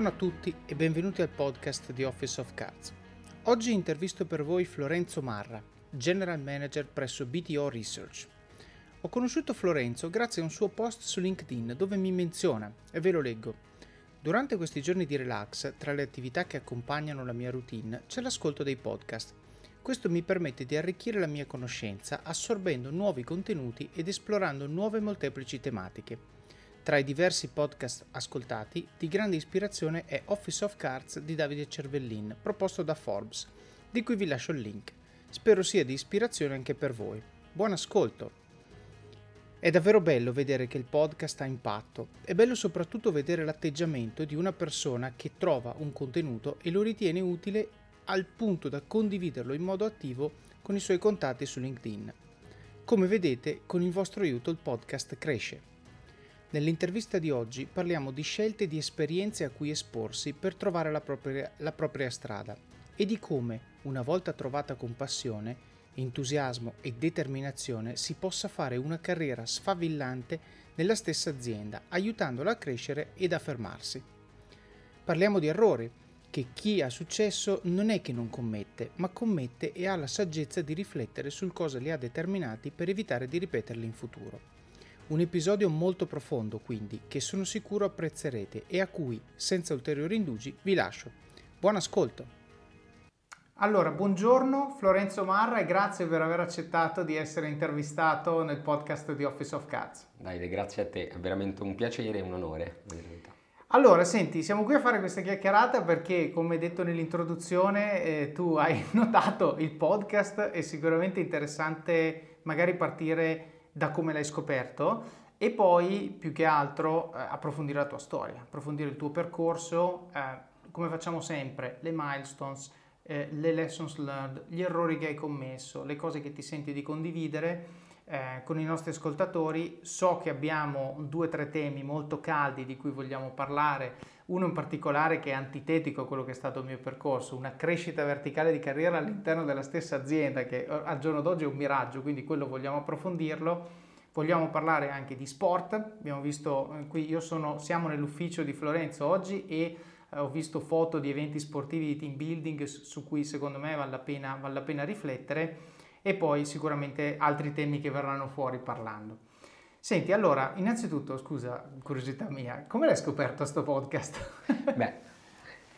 Buongiorno a tutti e benvenuti al podcast di Office of Cards. Oggi intervisto per voi Florenzo Marra, General Manager presso BTO Research. Ho conosciuto Florenzo grazie a un suo post su LinkedIn dove mi menziona, e ve lo leggo. Durante questi giorni di relax, tra le attività che accompagnano la mia routine, c'è l'ascolto dei podcast. Questo mi permette di arricchire la mia conoscenza assorbendo nuovi contenuti ed esplorando nuove molteplici tematiche. Tra i diversi podcast ascoltati, di grande ispirazione è Office of Cards di Davide Cervellin, proposto da Forbes, di cui vi lascio il link. Spero sia di ispirazione anche per voi. Buon ascolto! È davvero bello vedere che il podcast ha impatto. È bello soprattutto vedere l'atteggiamento di una persona che trova un contenuto e lo ritiene utile al punto da condividerlo in modo attivo con i suoi contatti su LinkedIn. Come vedete, con il vostro aiuto il podcast cresce. Nell'intervista di oggi parliamo di scelte e di esperienze a cui esporsi per trovare la propria, la propria strada e di come, una volta trovata con passione, entusiasmo e determinazione, si possa fare una carriera sfavillante nella stessa azienda, aiutandola a crescere ed affermarsi. Parliamo di errori che chi ha successo non è che non commette, ma commette e ha la saggezza di riflettere sul cosa li ha determinati per evitare di ripeterli in futuro. Un episodio molto profondo quindi, che sono sicuro apprezzerete e a cui, senza ulteriori indugi, vi lascio. Buon ascolto! Allora, buongiorno Florenzo Marra e grazie per aver accettato di essere intervistato nel podcast di Office of Cats. Dai, grazie a te, è veramente un piacere e un onore. Allora, senti, siamo qui a fare questa chiacchierata perché, come detto nell'introduzione, eh, tu hai notato il podcast, è sicuramente interessante magari partire da come l'hai scoperto e poi più che altro eh, approfondire la tua storia, approfondire il tuo percorso, eh, come facciamo sempre, le milestones, eh, le lessons learned, gli errori che hai commesso, le cose che ti senti di condividere eh, con i nostri ascoltatori. So che abbiamo due o tre temi molto caldi di cui vogliamo parlare, uno in particolare che è antitetico a quello che è stato il mio percorso, una crescita verticale di carriera all'interno della stessa azienda che eh, al giorno d'oggi è un miraggio, quindi quello vogliamo approfondirlo. Vogliamo parlare anche di sport, abbiamo visto eh, qui, io sono, siamo nell'ufficio di Florenzo oggi e eh, ho visto foto di eventi sportivi di team building su cui secondo me vale la pena, vale la pena riflettere e poi sicuramente altri temi che verranno fuori parlando. Senti, allora, innanzitutto, scusa, curiosità mia, come l'hai scoperto questo podcast? Beh,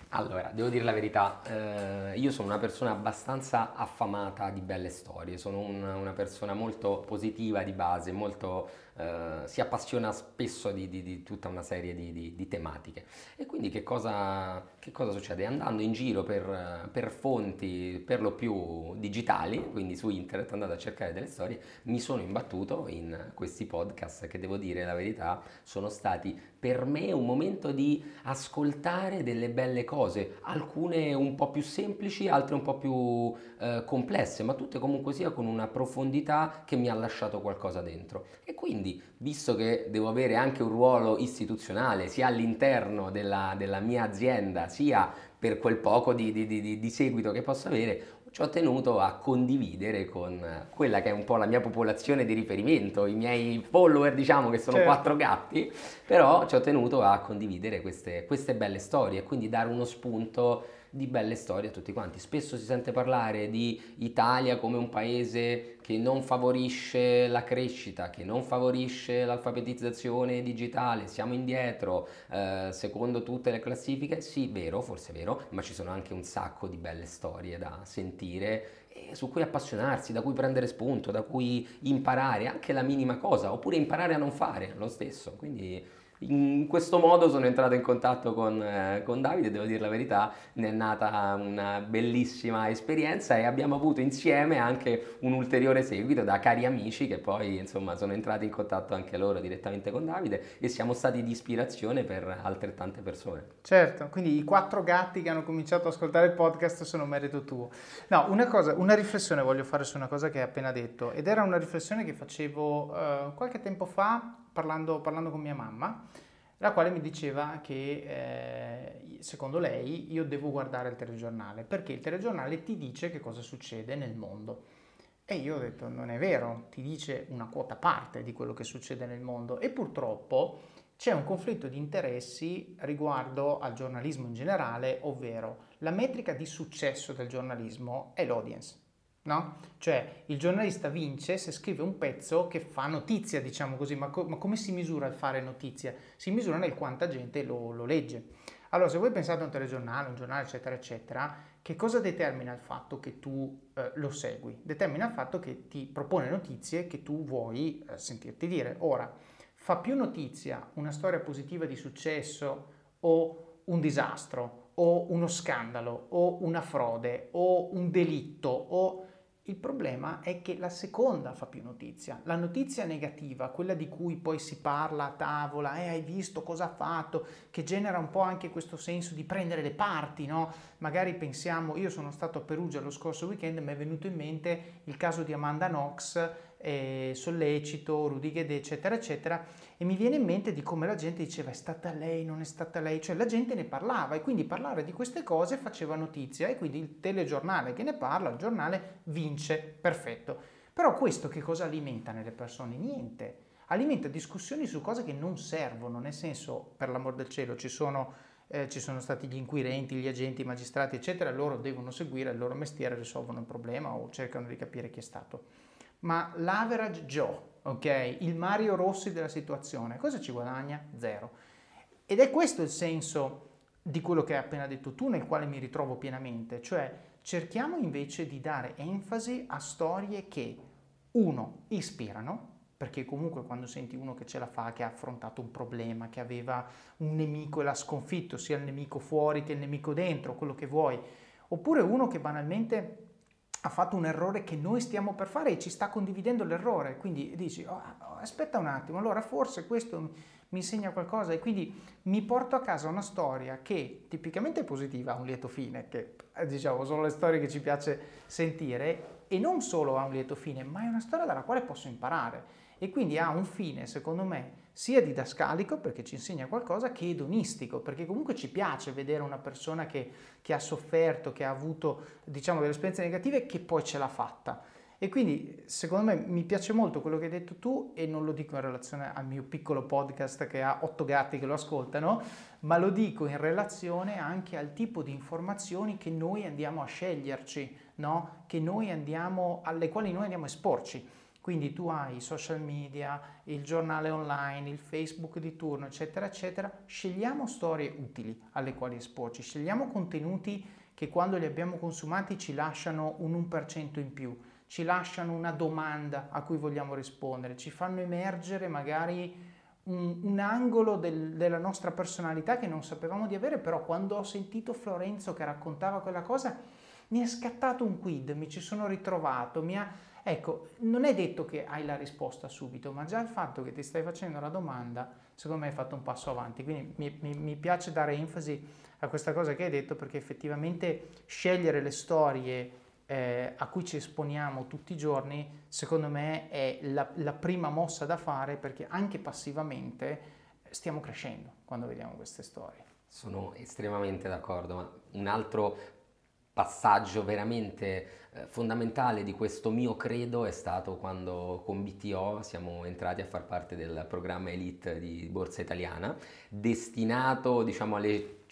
allora, devo dire la verità, eh, io sono una persona abbastanza affamata di belle storie, sono un, una persona molto positiva di base, molto eh, si appassiona spesso di, di, di, tutta una serie di, di tematiche. E quindi che cosa, che cosa, succede? Andando in giro per, per, fonti per lo più digitali, quindi su internet, andando a cercare delle storie, mi sono imbattuto in questi podcast che devo dire la verità sono stati per me un momento di ascoltare delle belle cose, alcune un po' più semplici, altre un po' più eh, complesse, ma tutte comunque sia con una profondità che mi ha lasciato qualcosa dentro. E quindi, visto che devo avere anche un ruolo istituzionale, sia all'interno della, della mia azienda, sia per quel poco di, di, di, di seguito che posso avere, ci ho tenuto a condividere con quella che è un po' la mia popolazione di riferimento, i miei follower diciamo che sono certo. quattro gatti, però ci ho tenuto a condividere queste, queste belle storie e quindi dare uno spunto di belle storie a tutti quanti. Spesso si sente parlare di Italia come un paese che non favorisce la crescita, che non favorisce l'alfabetizzazione digitale, siamo indietro eh, secondo tutte le classifiche. Sì, vero, forse vero, ma ci sono anche un sacco di belle storie da sentire su cui appassionarsi, da cui prendere spunto, da cui imparare anche la minima cosa, oppure imparare a non fare lo stesso. Quindi in questo modo sono entrato in contatto con, eh, con Davide, devo dire la verità, ne è nata una bellissima esperienza e abbiamo avuto insieme anche un ulteriore seguito da cari amici che poi insomma sono entrati in contatto anche loro direttamente con Davide e siamo stati di ispirazione per altrettante persone. Certo, quindi i quattro gatti che hanno cominciato ad ascoltare il podcast sono merito tuo. No, una cosa, una riflessione voglio fare su una cosa che hai appena detto ed era una riflessione che facevo uh, qualche tempo fa parlando, parlando con mia mamma, la quale mi diceva che eh, secondo lei io devo guardare il telegiornale perché il telegiornale ti dice che cosa succede nel mondo. E io ho detto non è vero, ti dice una quota parte di quello che succede nel mondo e purtroppo c'è un conflitto di interessi riguardo al giornalismo in generale, ovvero la metrica di successo del giornalismo è l'audience. No? Cioè il giornalista vince se scrive un pezzo che fa notizia, diciamo così, ma, co- ma come si misura il fare notizia? Si misura nel quanta gente lo, lo legge. Allora, se voi pensate a un telegiornale, un giornale, eccetera, eccetera, che cosa determina il fatto che tu eh, lo segui? Determina il fatto che ti propone notizie che tu vuoi eh, sentirti dire. Ora, fa più notizia una storia positiva di successo o un disastro o uno scandalo o una frode o un delitto o il problema è che la seconda fa più notizia. La notizia negativa, quella di cui poi si parla a tavola, eh, hai visto cosa ha fatto, che genera un po' anche questo senso di prendere le parti, no? Magari pensiamo, io sono stato a Perugia lo scorso weekend, mi è venuto in mente il caso di Amanda Knox, eh, Sollecito, Rudy Ghede, eccetera, eccetera, e mi viene in mente di come la gente diceva è stata lei, non è stata lei, cioè la gente ne parlava e quindi parlare di queste cose faceva notizia e quindi il telegiornale che ne parla, il giornale vince, perfetto. Però questo che cosa alimenta nelle persone? Niente. Alimenta discussioni su cose che non servono, nel senso, per l'amor del cielo, ci sono, eh, ci sono stati gli inquirenti, gli agenti, i magistrati, eccetera, loro devono seguire il loro mestiere, risolvono il problema o cercano di capire chi è stato. Ma l'average Joe, ok? Il Mario Rossi della situazione. Cosa ci guadagna? Zero. Ed è questo il senso di quello che hai appena detto tu, nel quale mi ritrovo pienamente, cioè cerchiamo invece di dare enfasi a storie che, uno, ispirano, perché comunque quando senti uno che ce la fa, che ha affrontato un problema, che aveva un nemico e l'ha sconfitto, sia il nemico fuori che il nemico dentro, quello che vuoi, oppure uno che banalmente ha fatto un errore che noi stiamo per fare e ci sta condividendo l'errore, quindi dici oh, aspetta un attimo, allora forse questo mi insegna qualcosa. E quindi mi porto a casa una storia che tipicamente è positiva, ha un lieto fine, che eh, diciamo sono le storie che ci piace sentire e non solo ha un lieto fine, ma è una storia dalla quale posso imparare. E quindi ha un fine, secondo me, sia didascalico perché ci insegna qualcosa che edonistico, perché comunque ci piace vedere una persona che, che ha sofferto, che ha avuto diciamo delle esperienze negative che poi ce l'ha fatta. E quindi secondo me mi piace molto quello che hai detto tu e non lo dico in relazione al mio piccolo podcast che ha otto gatti che lo ascoltano, ma lo dico in relazione anche al tipo di informazioni che noi andiamo a sceglierci, no? noi andiamo, alle quali noi andiamo a esporci. Quindi tu hai i social media, il giornale online, il Facebook di turno, eccetera, eccetera. Scegliamo storie utili alle quali esporci, scegliamo contenuti che quando li abbiamo consumati ci lasciano un 1% in più, ci lasciano una domanda a cui vogliamo rispondere, ci fanno emergere magari un, un angolo del, della nostra personalità che non sapevamo di avere, però quando ho sentito Florenzo che raccontava quella cosa mi è scattato un quid, mi ci sono ritrovato, mi ha Ecco, non è detto che hai la risposta subito, ma già il fatto che ti stai facendo la domanda, secondo me hai fatto un passo avanti. Quindi mi, mi, mi piace dare enfasi a questa cosa che hai detto perché effettivamente scegliere le storie eh, a cui ci esponiamo tutti i giorni, secondo me è la, la prima mossa da fare perché anche passivamente stiamo crescendo quando vediamo queste storie. Sono estremamente d'accordo, ma un altro passaggio veramente eh, fondamentale di questo mio credo è stato quando con BTO siamo entrati a far parte del programma Elite di Borsa Italiana, destinato diciamo alle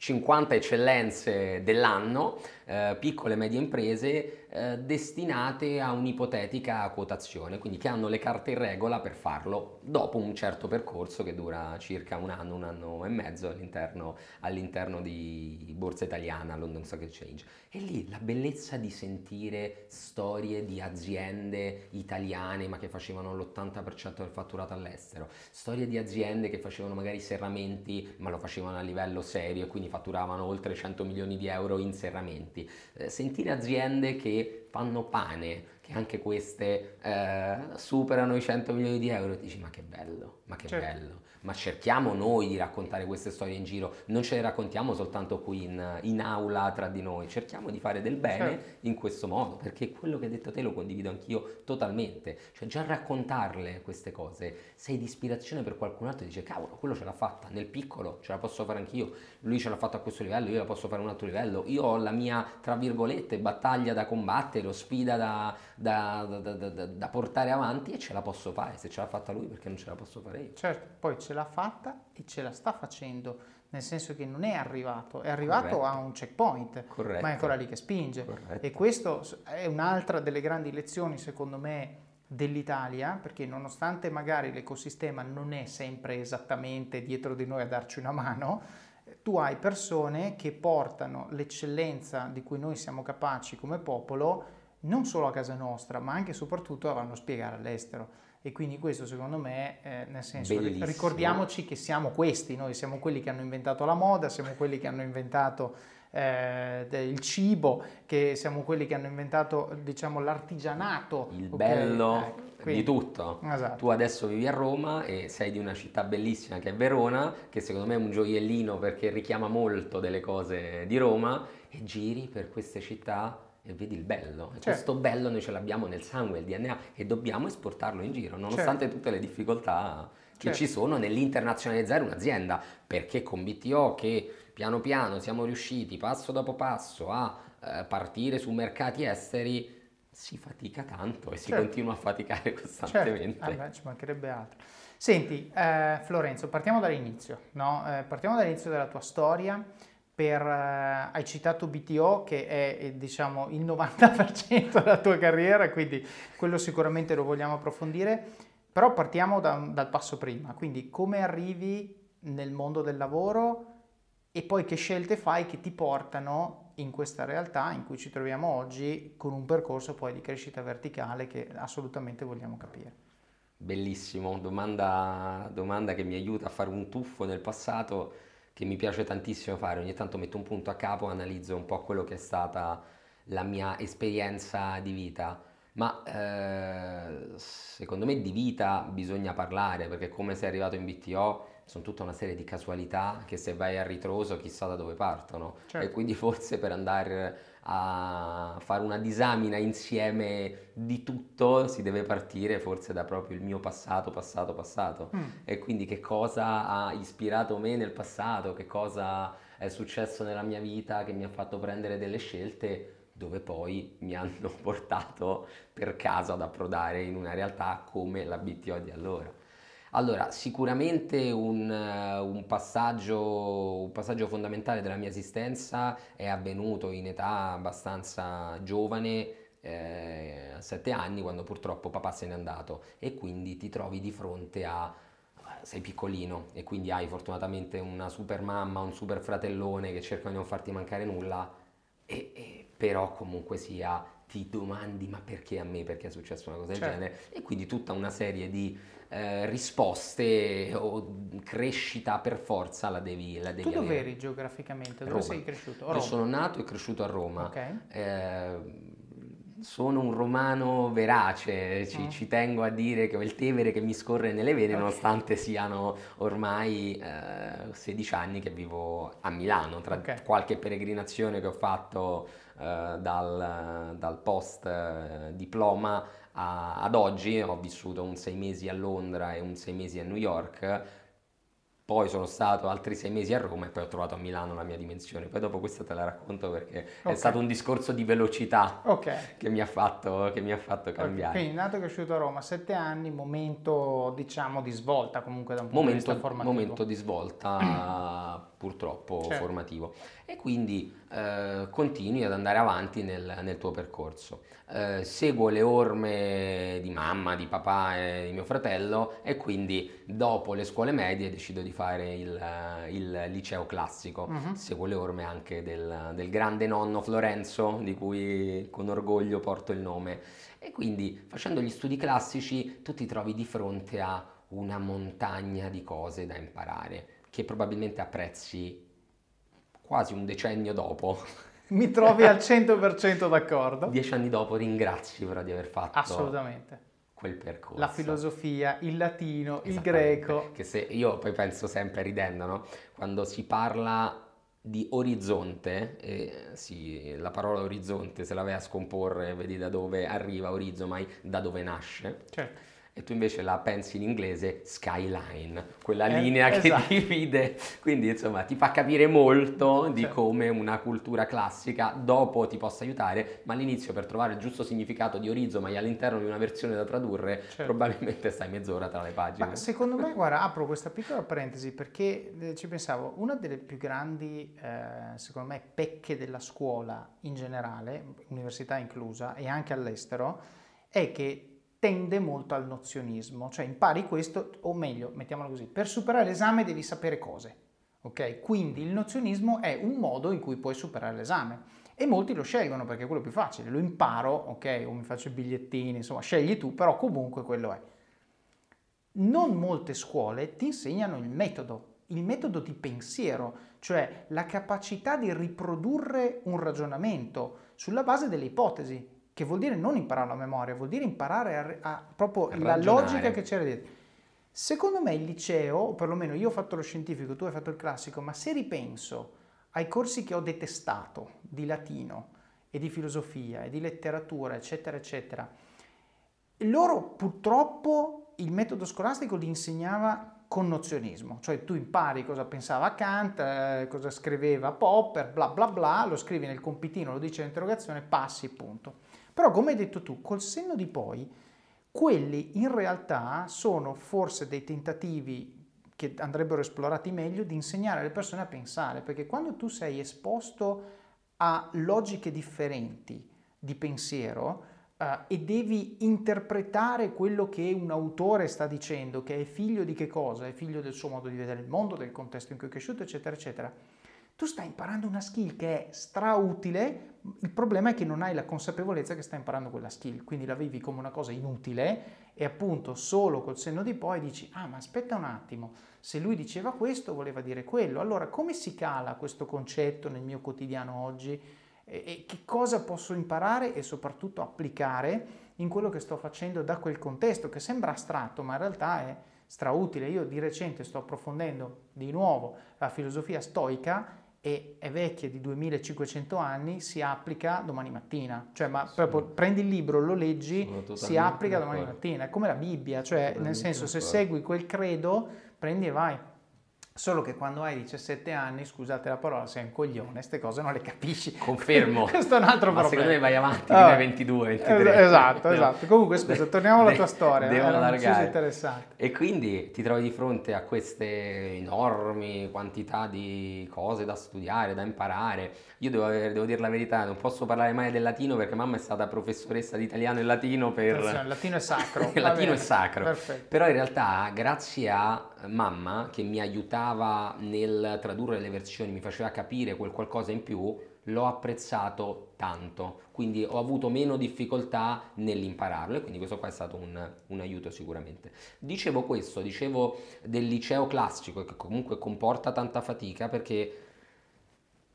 50 eccellenze dell'anno, eh, piccole e medie imprese eh, destinate a un'ipotetica quotazione, quindi che hanno le carte in regola per farlo dopo un certo percorso che dura circa un anno, un anno e mezzo all'interno, all'interno di Borsa Italiana, London Stock Exchange. E lì la bellezza di sentire storie di aziende italiane ma che facevano l'80% del fatturato all'estero, storie di aziende che facevano magari serramenti ma lo facevano a livello serio e quindi fatturavano oltre 100 milioni di euro in serramenti, eh, sentire aziende che fanno pane, che anche queste eh, superano i 100 milioni di euro, e dici ma che bello, ma che certo. bello ma cerchiamo noi di raccontare queste storie in giro, non ce le raccontiamo soltanto qui in, in aula tra di noi, cerchiamo di fare del bene certo. in questo modo, perché quello che hai detto te lo condivido anch'io totalmente, cioè già raccontarle queste cose, sei di ispirazione per qualcun altro e dice cavolo, quello ce l'ha fatta, nel piccolo ce la posso fare anch'io, lui ce l'ha fatta a questo livello, io la posso fare a un altro livello, io ho la mia, tra virgolette, battaglia da combattere o sfida da, da, da, da, da, portare avanti e ce la posso fare. Se ce l'ha fatta lui, perché non ce la posso fare io? Certo, poi ce l'ha fatta e ce la sta facendo, nel senso che non è arrivato, è arrivato Corretto. a un checkpoint, Corretto. ma è ancora lì che spinge. Corretto. E questo è un'altra delle grandi lezioni, secondo me, dell'Italia, perché nonostante magari l'ecosistema non è sempre esattamente dietro di noi a darci una mano, tu hai persone che portano l'eccellenza di cui noi siamo capaci come popolo non solo a casa nostra, ma anche e soprattutto a vanno a spiegare all'estero. E quindi questo secondo me, eh, nel senso, Bellissimo. ricordiamoci che siamo questi, noi siamo quelli che hanno inventato la moda, siamo quelli che hanno inventato eh, il cibo, che siamo quelli che hanno inventato diciamo, l'artigianato. Il okay? bello eh, di tutto. Esatto. Tu adesso vivi a Roma e sei di una città bellissima che è Verona, che secondo me è un gioiellino perché richiama molto delle cose di Roma e giri per queste città e vedi il bello. Certo. questo bello noi ce l'abbiamo nel sangue, il DNA e dobbiamo esportarlo in giro, nonostante certo. tutte le difficoltà che certo. ci sono nell'internazionalizzare un'azienda, perché con BTO che piano piano siamo riusciti passo dopo passo a eh, partire su mercati esteri, si fatica tanto e si certo. continua a faticare costantemente. Certo. Eh ci mancherebbe altro. Senti, eh, Florenzo, partiamo dall'inizio, no? Eh, partiamo dall'inizio della tua storia per, uh, hai citato BTO che è diciamo il 90% della tua carriera, quindi quello sicuramente lo vogliamo approfondire, però partiamo da, dal passo prima, quindi come arrivi nel mondo del lavoro e poi che scelte fai che ti portano in questa realtà in cui ci troviamo oggi con un percorso poi di crescita verticale che assolutamente vogliamo capire. Bellissimo, domanda, domanda che mi aiuta a fare un tuffo nel passato che mi piace tantissimo fare, ogni tanto metto un punto a capo, analizzo un po' quello che è stata la mia esperienza di vita, ma eh, secondo me di vita bisogna parlare perché come sei arrivato in BTO sono tutta una serie di casualità che se vai a ritroso chissà da dove partono certo. e quindi forse per andare a fare una disamina insieme di tutto si deve partire forse da proprio il mio passato, passato, passato mm. e quindi che cosa ha ispirato me nel passato, che cosa è successo nella mia vita che mi ha fatto prendere delle scelte dove poi mi hanno portato per caso ad approdare in una realtà come la BTO di allora. Allora, sicuramente un, un, passaggio, un, passaggio, fondamentale della mia esistenza è avvenuto in età abbastanza giovane, eh, a sette anni, quando purtroppo papà se n'è andato. E quindi ti trovi di fronte a sei piccolino e quindi hai fortunatamente una super mamma, un super fratellone che cercano di non farti mancare nulla, e, e, però comunque sia ti domandi ma perché a me, perché è successo una cosa del certo. genere? E quindi tutta una serie di eh, risposte o crescita per forza la devi, la devi Tu dove eri geograficamente? Dove Roma. sei cresciuto? Io sono nato e cresciuto a Roma. Okay. Eh, sono un romano verace, ci, oh. ci, tengo a dire che ho il Tevere che mi scorre nelle vene, okay. nonostante siano ormai eh, 16 anni che vivo a Milano, tra okay. qualche peregrinazione che ho fatto eh, dal, dal, post eh, diploma ad oggi, ho vissuto un sei mesi a Londra e un sei mesi a New York, poi sono stato altri sei mesi a Roma e poi ho trovato a Milano la mia dimensione. Poi dopo questa te la racconto perché okay. è stato un discorso di velocità okay. che, mi fatto, che, mi ha fatto, cambiare. Okay. Quindi nato e cresciuto a Roma, sette anni, momento diciamo di svolta comunque da un punto momento, di vista formativo. Momento di svolta purtroppo certo. formativo e quindi eh, continui ad andare avanti nel, nel tuo percorso. Eh, seguo le orme di mamma, di papà e di mio fratello e quindi dopo le scuole medie decido di fare il, il liceo classico. Uh-huh. Seguo le orme anche del, del grande nonno Florenzo di cui con orgoglio porto il nome. E quindi facendo gli studi classici tu ti trovi di fronte a una montagna di cose da imparare che probabilmente apprezzi quasi un decennio dopo. Mi trovi al 100% d'accordo. Dieci anni dopo ringrazi però di aver fatto Assolutamente. Quel percorso. La filosofia, il latino, il greco. Che se io poi penso sempre ridendo, no? Quando si parla di orizzonte, eh, sì, la parola orizzonte se la vai a scomporre, vedi da dove arriva orizzonte, mai da dove nasce. Certo e tu invece la pensi in inglese skyline, quella eh, linea esatto. che divide, quindi insomma ti fa capire molto di certo. come una cultura classica dopo ti possa aiutare, ma all'inizio per trovare il giusto significato di Horizon, all'interno di una versione da tradurre, certo. probabilmente stai mezz'ora tra le pagine. Ma secondo me, guarda, apro questa piccola parentesi perché eh, ci pensavo, una delle più grandi, eh, secondo me, pecche della scuola in generale, università inclusa, e anche all'estero, è che tende molto al nozionismo, cioè impari questo, o meglio, mettiamolo così, per superare l'esame devi sapere cose, ok? Quindi il nozionismo è un modo in cui puoi superare l'esame e molti lo scelgono perché è quello più facile, lo imparo, ok, o mi faccio i bigliettini, insomma, scegli tu, però comunque quello è. Non molte scuole ti insegnano il metodo, il metodo di pensiero, cioè la capacità di riprodurre un ragionamento sulla base delle ipotesi, che vuol dire non imparare a memoria, vuol dire imparare a, a proprio a la logica che c'era dietro. Secondo me il liceo, o perlomeno io ho fatto lo scientifico, tu hai fatto il classico, ma se ripenso ai corsi che ho detestato di latino e di filosofia e di letteratura, eccetera, eccetera, loro purtroppo il metodo scolastico li insegnava con nozionismo, cioè tu impari cosa pensava Kant, eh, cosa scriveva Popper, bla bla bla, lo scrivi nel compitino, lo dice l'interrogazione, passi, punto. Però come hai detto tu, col senno di poi, quelli in realtà sono forse dei tentativi che andrebbero esplorati meglio di insegnare alle persone a pensare, perché quando tu sei esposto a logiche differenti di pensiero uh, e devi interpretare quello che un autore sta dicendo, che è figlio di che cosa? È figlio del suo modo di vedere il mondo, del contesto in cui è cresciuto, eccetera, eccetera tu stai imparando una skill che è strautile, il problema è che non hai la consapevolezza che stai imparando quella skill, quindi la vivi come una cosa inutile e appunto solo col senno di poi dici, ah ma aspetta un attimo, se lui diceva questo voleva dire quello, allora come si cala questo concetto nel mio quotidiano oggi e, e che cosa posso imparare e soprattutto applicare in quello che sto facendo da quel contesto che sembra astratto ma in realtà è strautile. Io di recente sto approfondendo di nuovo la filosofia stoica e è vecchia di 2500 anni, si applica domani mattina. Cioè, ma sì. proprio prendi il libro, lo leggi, si applica domani mattina. È come la Bibbia, cioè nel senso se segui quel credo, prendi e vai. Solo che quando hai 17 anni, scusate la parola, sei un coglione, queste cose non le capisci. Confermo. Questo è un altro Ma problema. secondo me vai avanti, ah, 22, 23. Esatto, no. esatto. Comunque scusa, torniamo alla tua storia. Devo Era allargare. interessante. E quindi ti trovi di fronte a queste enormi quantità di cose da studiare, da imparare. Io devo, devo dire la verità, non posso parlare mai del latino perché mamma è stata professoressa di italiano e latino per... Il latino è sacro. il latino è sacro. Perfetto. Però in realtà grazie a mamma che mi aiutava nel tradurre le versioni, mi faceva capire quel qualcosa in più, l'ho apprezzato tanto, quindi ho avuto meno difficoltà nell'impararlo e quindi questo qua è stato un, un, aiuto sicuramente. Dicevo questo, dicevo del liceo classico che comunque comporta tanta fatica perché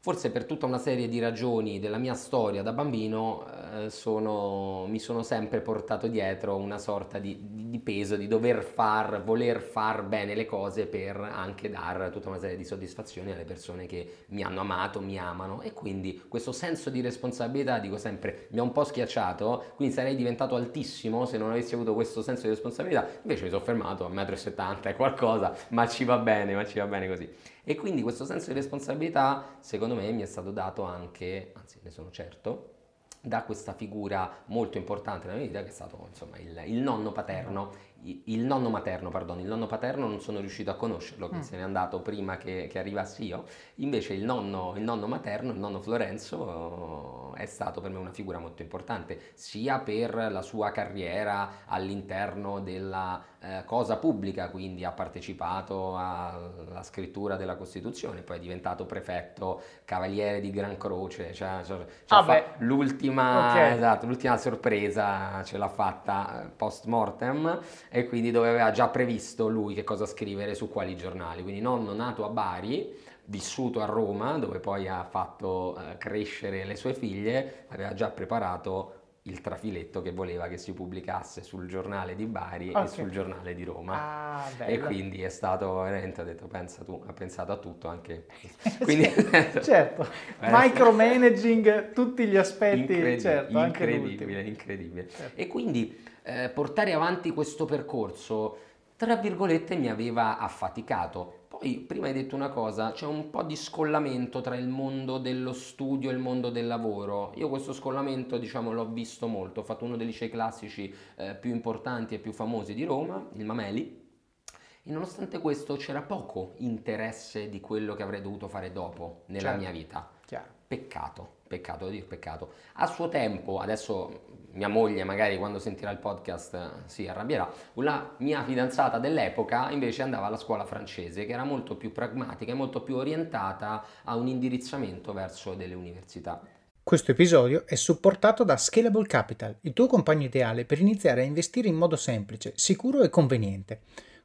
forse per tutta una serie di ragioni della mia storia da bambino eh, sono, mi sono sempre portato dietro una sorta di, di, peso di dover far, voler far bene le cose per anche dare tutta una serie di soddisfazioni alle persone che mi hanno amato, mi amano e quindi questo senso di responsabilità, dico sempre, mi ha un po' schiacciato, quindi sarei diventato altissimo se non avessi avuto questo senso di responsabilità, invece mi sono fermato a 1,70 m, è qualcosa, ma ci va bene, ma ci va bene così. E quindi questo senso di responsabilità, secondo me, mi è stato dato anche, anzi ne sono certo, da questa figura molto importante nella mia vita che è stato insomma il, il nonno paterno il nonno materno, pardon, il nonno paterno non sono riuscito a conoscerlo, che mm. se n'è andato prima che, che arrivassi io, invece il nonno, il nonno, materno, il nonno Florenzo è stato per me una figura molto importante, sia per la sua carriera all'interno della eh, cosa pubblica, quindi ha partecipato alla scrittura della Costituzione, poi è diventato prefetto, cavaliere di Gran Croce, cioè, cioè, cioè ah l'ultima, okay. esatto, l'ultima sorpresa ce l'ha fatta post mortem e quindi dove aveva già previsto lui che cosa scrivere su quali giornali. Quindi nonno nato a Bari, vissuto a Roma, dove poi ha fatto eh, crescere le sue figlie, aveva già preparato il trafiletto che voleva che si pubblicasse sul giornale di Bari okay. e sul giornale di Roma. Ah, e quindi è stato veramente, ho detto, pensa tu, ha pensato a tutto anche. quindi, certo, micromanaging tutti gli aspetti, incredibile, certo, incredibile, incredibile. Certo. E quindi eh, portare avanti questo percorso, tra virgolette, mi aveva affaticato poi, prima hai detto una cosa, c'è un po' di scollamento tra il mondo dello studio e il mondo del lavoro. Io questo scollamento, diciamo, l'ho visto molto. Ho fatto uno dei licei classici eh, più importanti e più famosi di Roma, il Mameli, e nonostante questo c'era poco interesse di quello che avrei dovuto fare dopo nella certo. mia vita. Chiaro. Peccato, peccato, devo dire peccato. A suo tempo, adesso mia moglie magari quando sentirà il podcast si arrabbierà, la mia fidanzata dell'epoca invece andava alla scuola francese che era molto più pragmatica e molto più orientata a un indirizzamento verso delle università. Questo episodio è supportato da Scalable Capital, il tuo compagno ideale per iniziare a investire in modo semplice, sicuro e conveniente.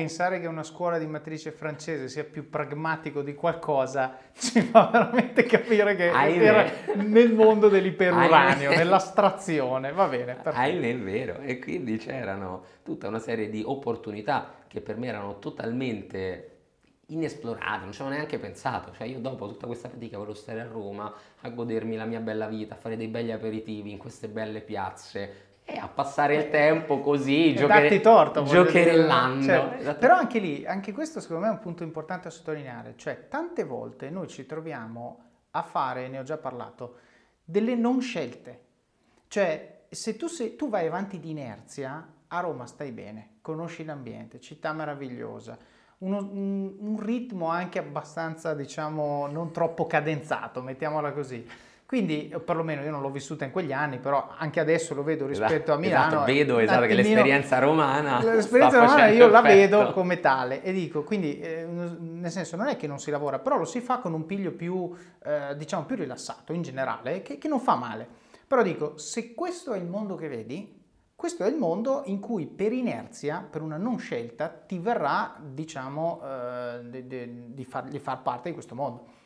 Pensare che una scuola di matrice francese sia più pragmatico di qualcosa ci fa veramente capire che Ahimè. era nel mondo dell'iperuranio, nell'astrazione. Va bene. Ahimè, è vero. E quindi c'erano tutta una serie di opportunità che per me erano totalmente inesplorate, non ci avevo neanche pensato. Cioè, io dopo tutta questa fatica volevo stare a Roma, a godermi la mia bella vita, a fare dei belli aperitivi in queste belle piazze e a passare il tempo così, giocher- torto, giocherellando. Cioè, però anche lì, anche questo secondo me è un punto importante a sottolineare, cioè tante volte noi ci troviamo a fare, ne ho già parlato, delle non scelte. Cioè se tu, sei, tu vai avanti di inerzia, a Roma stai bene, conosci l'ambiente, città meravigliosa, uno, un, un ritmo anche abbastanza, diciamo, non troppo cadenzato, mettiamola così quindi, perlomeno io non l'ho vissuta in quegli anni, però anche adesso lo vedo rispetto esatto, a Milano. Esatto, vedo esatto, che l'esperienza romana. L'esperienza romana io la vedo come tale e dico, quindi, eh, nel senso, non è che non si lavora, però lo si fa con un piglio più, eh, diciamo, più rilassato in generale, che, che non fa male. Però dico, se questo è il mondo che vedi, questo è il mondo in cui per inerzia, per una non scelta, ti verrà, diciamo, eh, di, di, di, far, di far parte di questo mondo.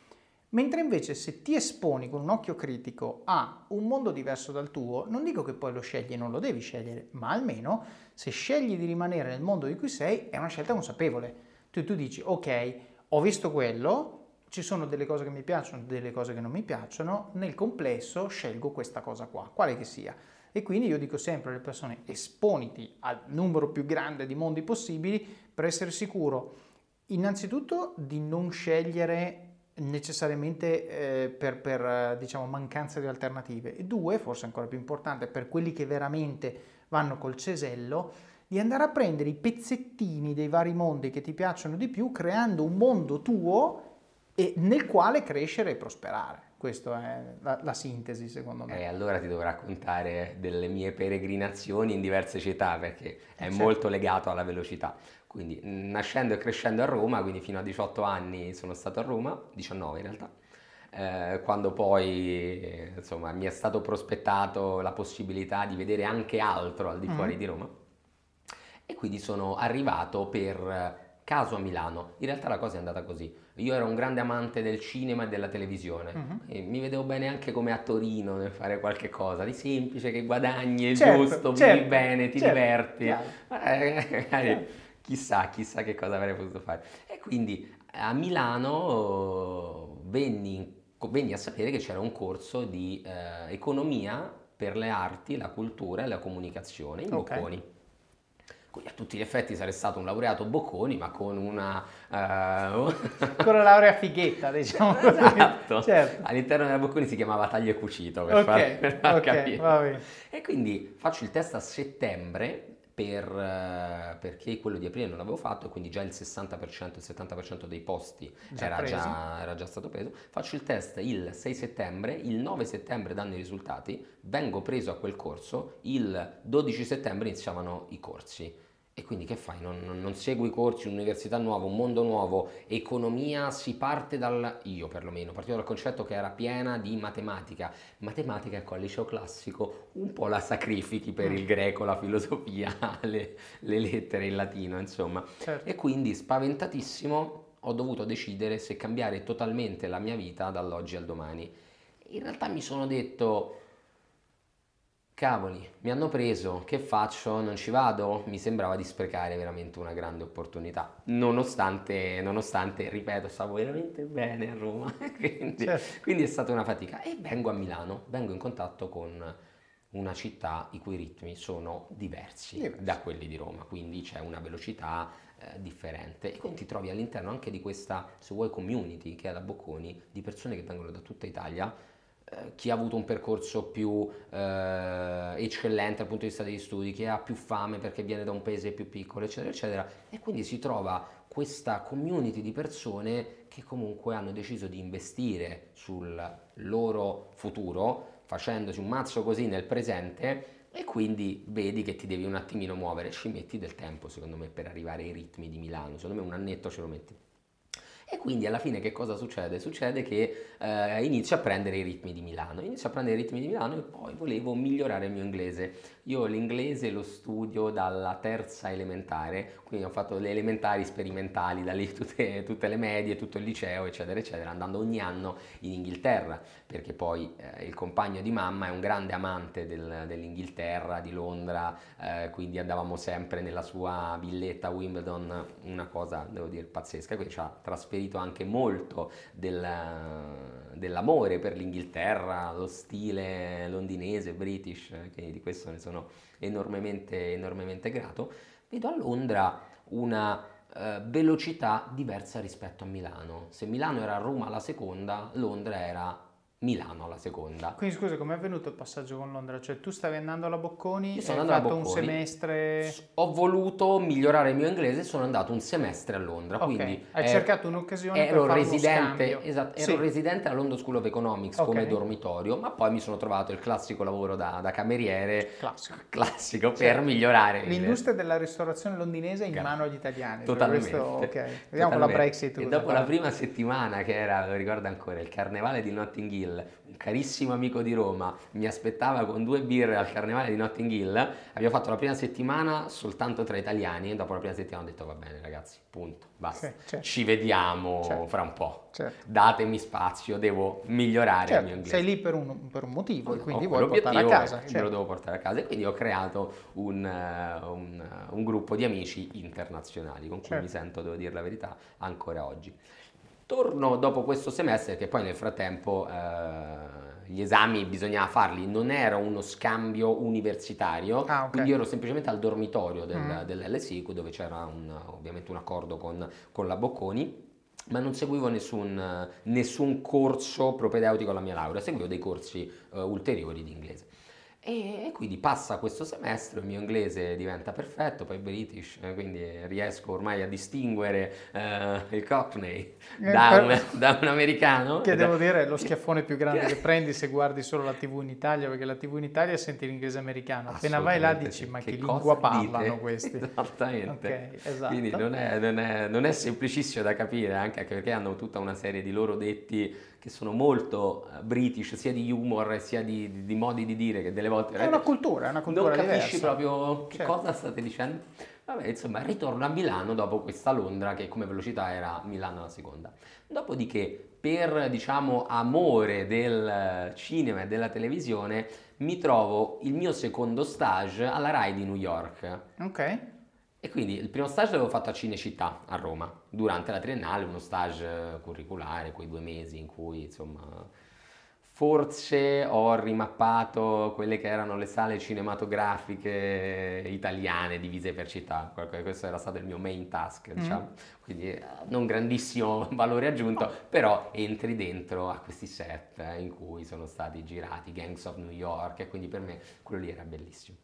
Mentre invece se ti esponi con un occhio critico a un mondo diverso dal tuo, non dico che poi lo scegli e non lo devi scegliere, ma almeno se scegli di rimanere nel mondo di cui sei è una scelta consapevole. Tu, tu dici, ok, ho visto quello, ci sono delle cose che mi piacciono, delle cose che non mi piacciono, nel complesso scelgo questa cosa qua, quale che sia. E quindi io dico sempre alle persone, esponiti al numero più grande di mondi possibili per essere sicuro innanzitutto di non scegliere necessariamente eh, per, per diciamo, mancanza di alternative e due, forse ancora più importante, per quelli che veramente vanno col cesello, di andare a prendere i pezzettini dei vari mondi che ti piacciono di più, creando un mondo tuo e nel quale crescere e prosperare. Questa è la, la, sintesi, secondo me. E eh, allora ti devo raccontare delle mie peregrinazioni in diverse città perché è certo. molto legato alla velocità. Quindi nascendo e crescendo a Roma, quindi fino a 18 anni sono stato a Roma, 19 in realtà, eh, quando poi insomma, mi è stato prospettato la possibilità di vedere anche altro al di fuori mm. di Roma. E quindi sono arrivato per caso a Milano. In realtà la cosa è andata così. Io ero un grande amante del cinema e della televisione mm-hmm. e mi vedevo bene anche come a Torino nel fare qualche cosa di semplice che guadagni, è certo, giusto, certo, vivi bene, ti certo, diverti. Eh, chissà, chissà che cosa avrei potuto fare. E quindi a Milano venni, venni a sapere che c'era un corso di eh, economia per le arti, la cultura e la comunicazione in okay. Bocconi. Quindi a tutti gli effetti sarei stato un laureato Bocconi, ma con una... Uh... con la laurea fighetta, diciamo. Esatto. Certo. All'interno della Bocconi si chiamava taglio e cucito, per okay. far, per far okay, capire. E quindi faccio il test a settembre per, eh, perché quello di aprile non l'avevo fatto e quindi già il 60%, il 70% dei posti già era, già, era, già, stato preso. Faccio il test il 6 settembre, il 9 settembre danno i risultati, vengo preso a quel corso, il 12 settembre iniziavano i corsi. E quindi che fai? Non, non, segui i corsi, un'università nuova, un mondo nuovo, economia, si parte dal, io perlomeno, partivo dal concetto che era piena di matematica. Matematica, ecco, al liceo classico un po' la sacrifichi per il greco, la filosofia, le, le lettere, il latino, insomma. Certo. E quindi spaventatissimo ho dovuto decidere se cambiare totalmente la mia vita dall'oggi al domani. In realtà mi sono detto Cavoli, mi hanno preso, che faccio? Non ci vado? Mi sembrava di sprecare veramente una grande opportunità, nonostante, nonostante ripeto, stavo veramente bene a Roma, quindi, certo. quindi è stata una fatica. E vengo a Milano, vengo in contatto con una città i cui ritmi sono diversi Diverso. da quelli di Roma, quindi c'è una velocità eh, differente e quindi ti trovi all'interno anche di questa, se vuoi, community che è la Bocconi, di persone che vengono da tutta Italia chi ha avuto un percorso più eh, eccellente dal punto di vista degli studi, chi ha più fame perché viene da un paese più piccolo, eccetera, eccetera. E quindi si trova questa community di persone che comunque hanno deciso di investire sul loro futuro, facendosi un mazzo così nel presente e quindi vedi che ti devi un attimino muovere, ci metti del tempo secondo me per arrivare ai ritmi di Milano, secondo me un annetto ce lo metti. E quindi alla fine che cosa succede? Succede che eh, inizio a prendere i ritmi di Milano, inizio a prendere i ritmi di Milano e poi volevo migliorare il mio inglese. Io l'inglese lo studio dalla terza elementare, quindi ho fatto le elementari sperimentali, da lì tutte, tutte le medie, tutto il liceo, eccetera, eccetera, andando ogni anno in Inghilterra, perché poi eh, il compagno di mamma è un grande amante del, dell'Inghilterra, di Londra, eh, quindi andavamo sempre nella sua villetta a Wimbledon, una cosa, devo dire, pazzesca, quindi ci ha trasferito anche molto del, dell'amore per l'Inghilterra, lo stile londinese, british, che di questo ne sono enormemente, enormemente grato, vedo a Londra una eh, velocità diversa rispetto a Milano. Se Milano era Roma la seconda, Londra era Milano alla seconda. Quindi scusa, com'è avvenuto il passaggio con Londra? Cioè tu stavi andando alla Bocconi, e hai fatto un semestre... Ho voluto migliorare il mio inglese e sono andato un semestre a Londra. Okay. Quindi hai cercato un'occasione ero per residente, esatto, ero sì. residente alla London School of Economics okay. come dormitorio, ma poi mi sono trovato il classico lavoro da, da cameriere classico, classico cioè, per migliorare. L'industria il... della ristorazione londinese in mano agli italiani. Totalmente. Questo, okay. Vediamo con la Brexit. E dopo la prima settimana che era, lo ricordo ancora, il carnevale di Notting Hill un carissimo amico di Roma, mi aspettava con due birre al carnevale di Notting Hill. Abbiamo fatto la prima settimana soltanto tra italiani. E dopo la prima settimana ho detto va bene ragazzi, punto, basta. Sì, certo. Ci vediamo certo. fra un po'. Certo. Datemi spazio, devo migliorare il certo, mio inglese. Sei lì per un, per un motivo e quindi vuoi portare a casa. Certo. lo devo portare a casa e quindi ho creato un, un, un gruppo di amici internazionali con cui certo. mi sento, devo dire la verità, ancora oggi. Torno dopo questo semestre che poi nel frattempo eh, gli esami bisognava farli, non era uno scambio universitario, ah, okay. quindi ero semplicemente al dormitorio del, mm. dell'LSI dove c'era un, ovviamente un accordo con, con la Bocconi ma non seguivo nessun, nessun, corso propedeutico alla mia laurea, seguivo dei corsi uh, ulteriori di inglese. E quindi passa questo semestre, il mio inglese diventa perfetto, poi British, eh, quindi riesco ormai a distinguere uh, il Cockney eh, da, un, da, un, americano. Che devo dire è lo schiaffone più grande che prendi se guardi solo la TV in Italia, perché la TV in Italia senti l'inglese americano. Appena vai là dici ma che, che lingua parlano dite? questi? Esattamente. Okay, esatto. Quindi non è, non, è, non è semplicissimo da capire, anche perché hanno tutta una serie di loro detti che sono molto eh, british, sia di humor sia di, di, di, modi di dire che delle volte... È una cultura, è una cultura Non capisci diversa. proprio che certo. cosa state dicendo. Vabbè, insomma, ritorno a Milano dopo questa Londra che come velocità era Milano alla seconda. Dopodiché, per, diciamo, amore del cinema e della televisione, mi trovo il mio secondo stage alla RAI di New York. Ok E quindi il primo stage l'avevo fatto a Cinecittà, a Roma, durante la triennale, uno stage curriculare, quei due mesi in cui insomma Forse ho rimappato quelle che erano le sale cinematografiche italiane divise per città, questo era stato il mio main task, mm. diciamo. Mm. quindi eh, non grandissimo valore aggiunto, però entri dentro a questi set in cui sono stati girati Gangs of New York e quindi per me quello lì era bellissimo.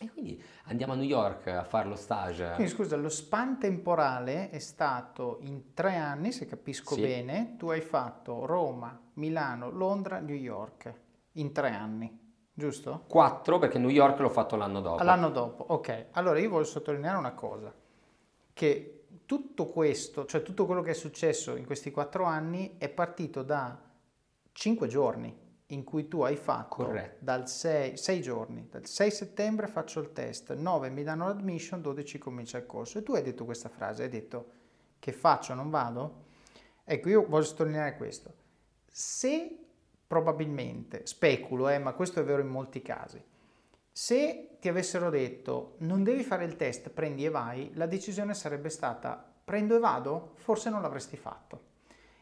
E quindi andiamo a New York a fare lo stage. Quindi scusa, lo span temporale è stato in tre anni, se capisco sì. bene, tu hai fatto Roma, Milano, Londra, New York, in tre anni, giusto? Quattro, perché New York l'ho fatto l'anno dopo. L'anno dopo, ok. Allora io voglio sottolineare una cosa, che tutto questo, cioè tutto quello che è successo in questi quattro anni è partito da cinque giorni in cui tu hai fatto Corretto. dal 6, 6 giorni, dal 6 settembre faccio il test, 9 mi danno l'admission, 12 comincia il corso. E tu hai detto questa frase, hai detto che faccio, non vado? Ecco, io voglio sottolineare questo. Se probabilmente, speculo, eh, ma questo è vero in molti casi, se ti avessero detto non devi fare il test, prendi e vai, la decisione sarebbe stata prendo e vado, forse non l'avresti fatto.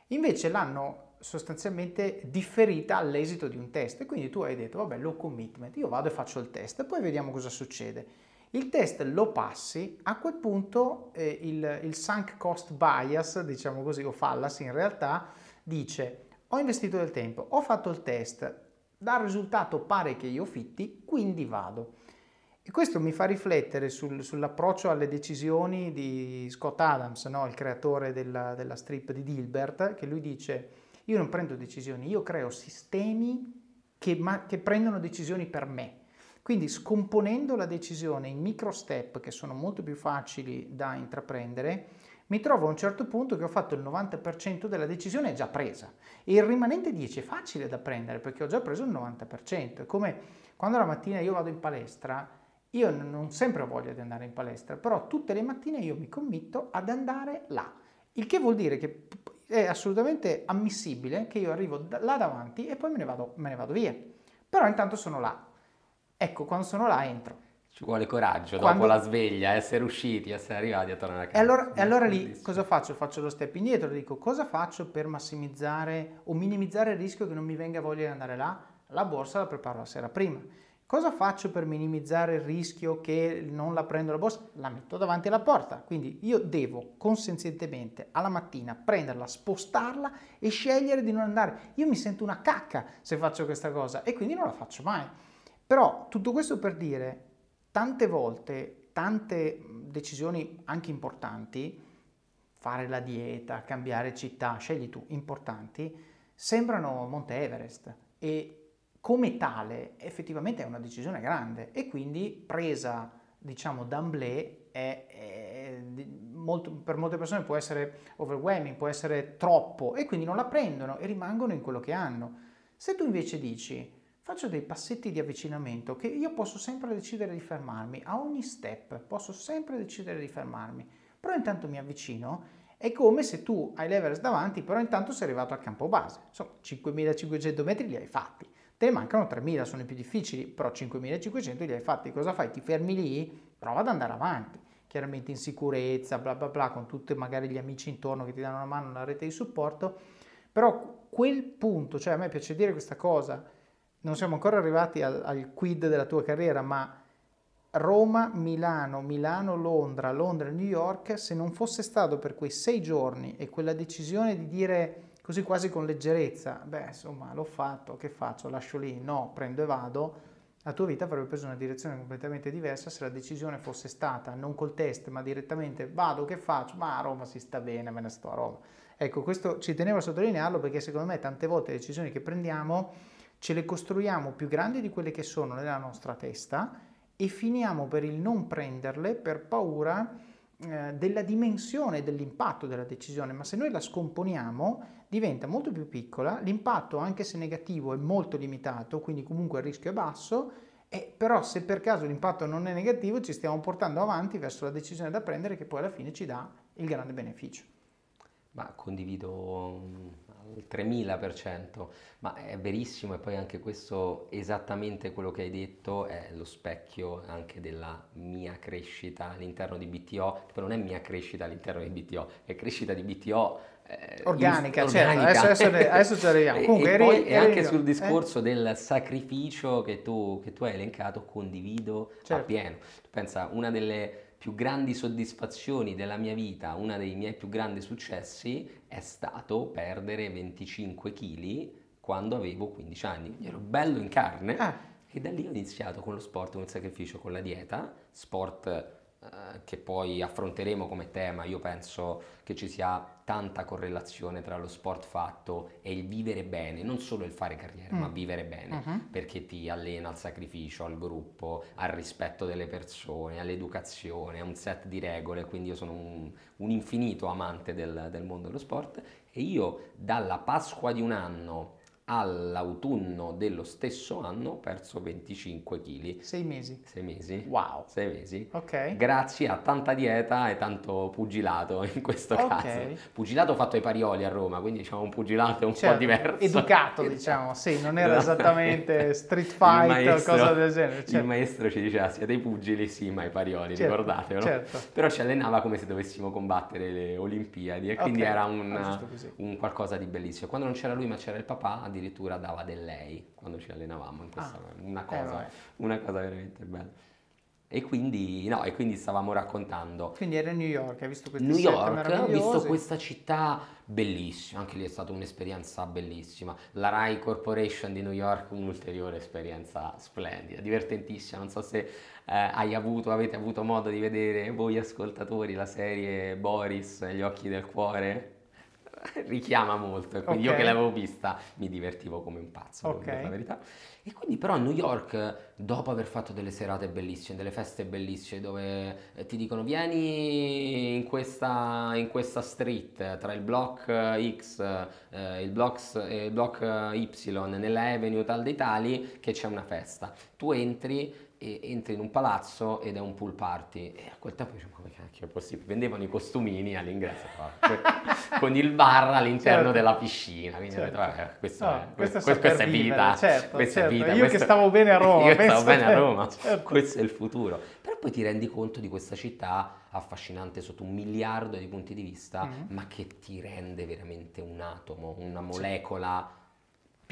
Invece l'hanno sostanzialmente differita all'esito di un test e quindi tu hai detto vabbè low commitment, io vado e faccio il test poi vediamo cosa succede. Il test lo passi, a quel punto eh, il, il sunk cost bias, diciamo così, o fallacy in realtà, dice ho investito del tempo, ho fatto il test, dal risultato pare che io fitti, quindi vado. E questo mi fa riflettere sul, sull'approccio alle decisioni di Scott Adams, no? il creatore della, della strip di Dilbert, che lui dice io non prendo decisioni, io creo sistemi che, ma, che prendono decisioni per me. Quindi scomponendo la decisione in micro step che sono molto più facili da intraprendere, mi trovo a un certo punto che ho fatto il 90% della decisione già presa e il rimanente 10 è facile da prendere perché ho già preso il 90%. È come quando la mattina io vado in palestra, io non sempre ho voglia di andare in palestra, però tutte le mattine io mi committo ad andare là. Il che vuol dire che è assolutamente ammissibile che io arrivo là davanti e poi me ne vado, me ne vado via. Però intanto sono là. Ecco, quando sono là entro. Ci vuole coraggio quando... dopo la sveglia, essere usciti, essere arrivati a tornare a casa. E allora, e allora lì cosa faccio? Faccio lo step indietro, dico cosa faccio per massimizzare o minimizzare il rischio che non mi venga voglia di andare là? La borsa la preparo la sera prima. Cosa faccio per minimizzare il rischio che non la prendo la borsa? La metto davanti alla porta. Quindi io devo consenzientemente alla mattina prenderla, spostarla e scegliere di non andare. Io mi sento una cacca se faccio questa cosa e quindi non la faccio mai. Però tutto questo per dire, tante volte, tante decisioni anche importanti, fare la dieta, cambiare città, scegli tu, importanti, sembrano Monte Everest e come tale effettivamente è una decisione grande e quindi presa diciamo d'amblè è, è molto, per molte persone può essere overwhelming, può essere troppo e quindi non la prendono e rimangono in quello che hanno. Se tu invece dici faccio dei passetti di avvicinamento che io posso sempre decidere di fermarmi, a ogni step posso sempre decidere di fermarmi, però intanto mi avvicino, è come se tu hai l'Everest davanti, però intanto sei arrivato al campo base, insomma 5500 metri li hai fatti Te mancano 3.000, sono i più difficili, però 5.500 li hai fatti. Cosa fai? Ti fermi lì? Prova ad andare avanti. Chiaramente in sicurezza, bla bla bla, con tutti magari gli amici intorno che ti danno una mano, una rete di supporto. Però quel punto, cioè a me piace dire questa cosa, non siamo ancora arrivati al, al quid della tua carriera, ma Roma, Milano, Milano, Londra, Londra, New York, se non fosse stato per quei sei giorni e quella decisione di dire così quasi con leggerezza, beh insomma l'ho fatto, che faccio? Lascio lì? No, prendo e vado, la tua vita avrebbe preso una direzione completamente diversa se la decisione fosse stata non col test ma direttamente vado, che faccio? Ma a Roma si sta bene, me ne sto a Roma. Ecco, questo ci tenevo a sottolinearlo perché secondo me tante volte le decisioni che prendiamo ce le costruiamo più grandi di quelle che sono nella nostra testa e finiamo per il non prenderle per paura eh, della dimensione dell'impatto della decisione, ma se noi la scomponiamo diventa molto più piccola, l'impatto anche se negativo è molto limitato, quindi comunque il rischio è basso, e però se per caso l'impatto non è negativo ci stiamo portando avanti verso la decisione da prendere che poi alla fine ci dà il grande beneficio. Ma condivido al 3000%, ma è verissimo e poi anche questo esattamente quello che hai detto è lo specchio anche della mia crescita all'interno di BTO, che poi non è mia crescita all'interno di BTO, è crescita di BTO eh, organica, certo, organica. Adesso, adesso, adesso ci arriviamo. Comunque, e, eri, poi, eri, anche eri, sul discorso eh? del sacrificio che tu, che tu, hai elencato, condivido certo. appieno. Tu pensa, una delle più grandi soddisfazioni della mia vita, uno dei miei più grandi successi è stato perdere 25 kg quando avevo 15 anni. Ero bello in carne ah. e da lì ho iniziato con lo sport, con il sacrificio, con la dieta, sport che poi affronteremo come tema, io penso che ci sia tanta correlazione tra lo sport fatto e il vivere bene, non solo il fare carriera, mm. ma vivere bene, uh-huh. perché ti allena al sacrificio, al gruppo, al rispetto delle persone, all'educazione, a un set di regole, quindi io sono un, un infinito amante del, del mondo dello sport e io dalla Pasqua di un anno all'autunno dello stesso anno ho perso 25 kg. Sei mesi? Sei mesi. Wow. Sei mesi. Ok. Grazie a tanta dieta e tanto pugilato in questo okay. caso. Pugilato fatto ai parioli a Roma, quindi diciamo un pugilato un certo. po' diverso. Educato diciamo, sì, non era esattamente street fight o cosa del genere. Certo. Il maestro ci diceva siete i pugili, sì, ma i parioli, certo. ricordatelo. Certo. Però ci allenava come se dovessimo combattere le Olimpiadi e quindi okay. era un, un qualcosa di bellissimo. Quando non c'era lui ma c'era il papà, addirittura dava del lei quando ci allenavamo in questa ah, una, cosa, eh, una cosa veramente bella. E quindi, no, e quindi stavamo raccontando. Quindi era a New York, hai visto questi New York, ho visto questa città bellissima, anche lì è stata un'esperienza bellissima. La Rai Corporation di New York, un'ulteriore esperienza splendida, divertentissima. Non so se eh, hai avuto, avete avuto modo di vedere voi ascoltatori la serie Boris, Gli occhi del cuore richiama molto e quindi okay. io che l'avevo vista mi divertivo come un pazzo, okay. la verità. E quindi però a New York, dopo aver fatto delle serate bellissime, delle feste bellissime dove eh, ti dicono vieni in questa, in questa street tra il block X eh, il, block, eh, il block Y nella Avenue tal dei tali che c'è una festa. Tu entri entri in un palazzo ed è un pool party e a quel tempo dicevo come cacchio è possibile vendevano i costumini all'ingresso con il bar all'interno certo. della piscina quindi certo. ho detto vabbè questo no, è, questo questo, questa è vita certo, questa certo. è vita io questo, che stavo bene a Roma io stavo bene a Roma certo. questo è il futuro però poi ti rendi conto di questa città affascinante sotto un miliardo di punti di vista mm-hmm. ma che ti rende veramente un atomo una molecola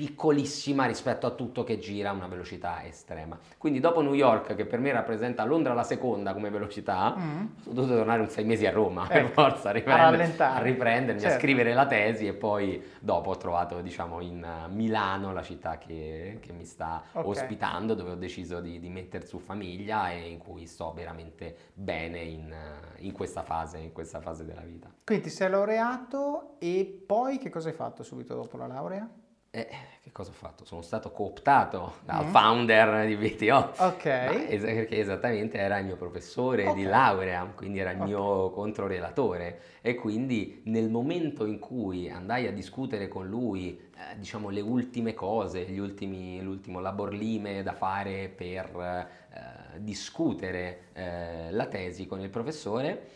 piccolissima rispetto a tutto che gira a una velocità estrema. Quindi dopo New York, che per me rappresenta Londra la seconda come velocità, mm. ho dovuto tornare un sei mesi a Roma ecco, per forza, a, riprendere, a, a riprendermi, certo. a scrivere la tesi e poi dopo ho trovato diciamo in Milano la città che, che mi sta okay. ospitando, dove ho deciso di, di mettere su famiglia e in cui sto veramente bene in, in, questa fase, in questa fase della vita. Quindi sei laureato e poi che cosa hai fatto subito dopo la laurea? Eh, che cosa ho fatto? Sono stato cooptato dal mm. founder di BTO. Ok. Es- perché esattamente era il mio professore okay. di laurea, quindi era il okay. mio controrelatore. E quindi nel momento in cui andai a discutere con lui, eh, diciamo, le ultime cose, ultimi, l'ultimo labor lime da fare per eh, discutere eh, la tesi con il professore,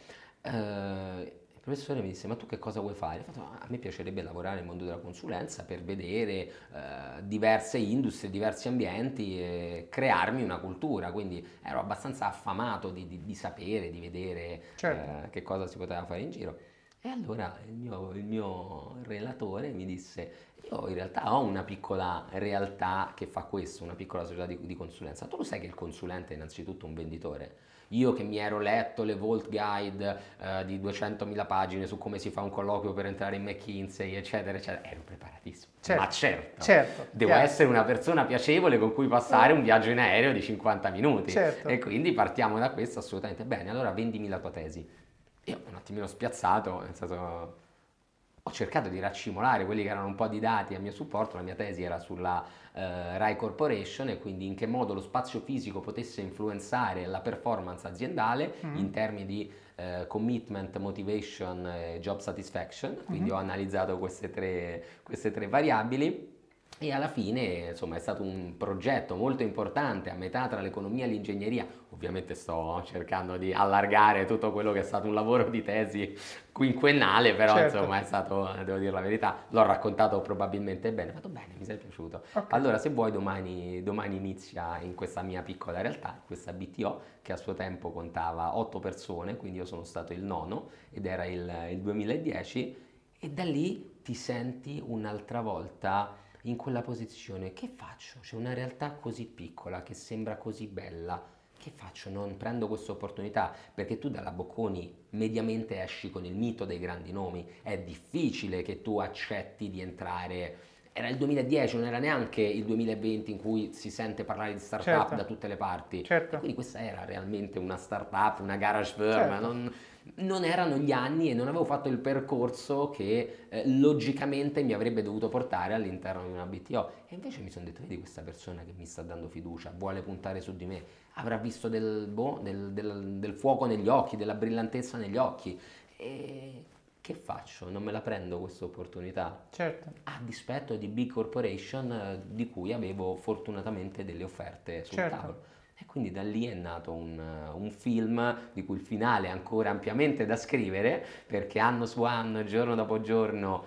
eh, professore mi disse ma tu che cosa vuoi fare? Ho fatto, a me piacerebbe lavorare nel mondo della consulenza per vedere eh, diverse industrie, diversi ambienti e crearmi una cultura, quindi ero abbastanza affamato di, di, di sapere, di vedere certo. eh, che cosa si poteva fare in giro. E allora il mio, il mio relatore mi disse, io in realtà ho una piccola realtà che fa questo, una piccola società di, di consulenza. Tu lo sai che il consulente è innanzitutto un venditore? Io che mi ero letto le Vault Guide eh, di 200.000 pagine su come si fa un colloquio per entrare in McKinsey, eccetera, eccetera, ero preparatissimo. Certo, Ma certo, certo devo chiaro. essere una persona piacevole con cui passare un viaggio in aereo di 50 minuti. Certo. E quindi partiamo da questo assolutamente. Bene, allora vendimi la tua tesi. Io un attimino spiazzato, nel senso ho cercato di raccimolare quelli che erano un po' di dati a mio supporto, la mia tesi era sulla eh, Rai Corporation e quindi in che modo lo spazio fisico potesse influenzare la performance aziendale mm. in termini di eh, commitment, motivation e job satisfaction, quindi mm-hmm. ho analizzato queste tre, queste tre variabili e alla fine, insomma, è stato un progetto molto importante, a metà tra l'economia e l'ingegneria. Ovviamente sto cercando di allargare tutto quello che è stato un lavoro di tesi quinquennale, però certo. insomma è stato, devo dire la verità, l'ho raccontato probabilmente bene, fatto bene, mi sei piaciuto. Okay. Allora, se vuoi, domani, domani inizia in questa mia piccola realtà, questa BTO, che a suo tempo contava otto persone, quindi io sono stato il nono ed era il, il 2010, e da lì ti senti un'altra volta in quella posizione, che faccio? C'è una realtà così piccola che sembra così bella, che faccio? Non prendo questa opportunità perché tu dalla Bocconi mediamente esci con il mito dei grandi nomi, è difficile che tu accetti di entrare era il 2010, non era neanche il 2020 in cui si sente parlare di startup certo. da tutte le parti. Certo. Quindi questa era realmente una startup, una garage firm, certo. non, non, erano gli anni e non avevo fatto il percorso che eh, logicamente mi avrebbe dovuto portare all'interno di una BTO. E invece mi sono detto, vedi questa persona che mi sta dando fiducia, vuole puntare su di me, avrà visto del, boh, del, del, del fuoco negli occhi, della brillantezza negli occhi. E che faccio? Non me la prendo questa opportunità? Certo. A dispetto di big corporation eh, di cui avevo fortunatamente delle offerte sul certo. tavolo. E quindi da lì è nato un, un, film di cui il finale è ancora ampiamente da scrivere, perché anno su anno, giorno dopo giorno,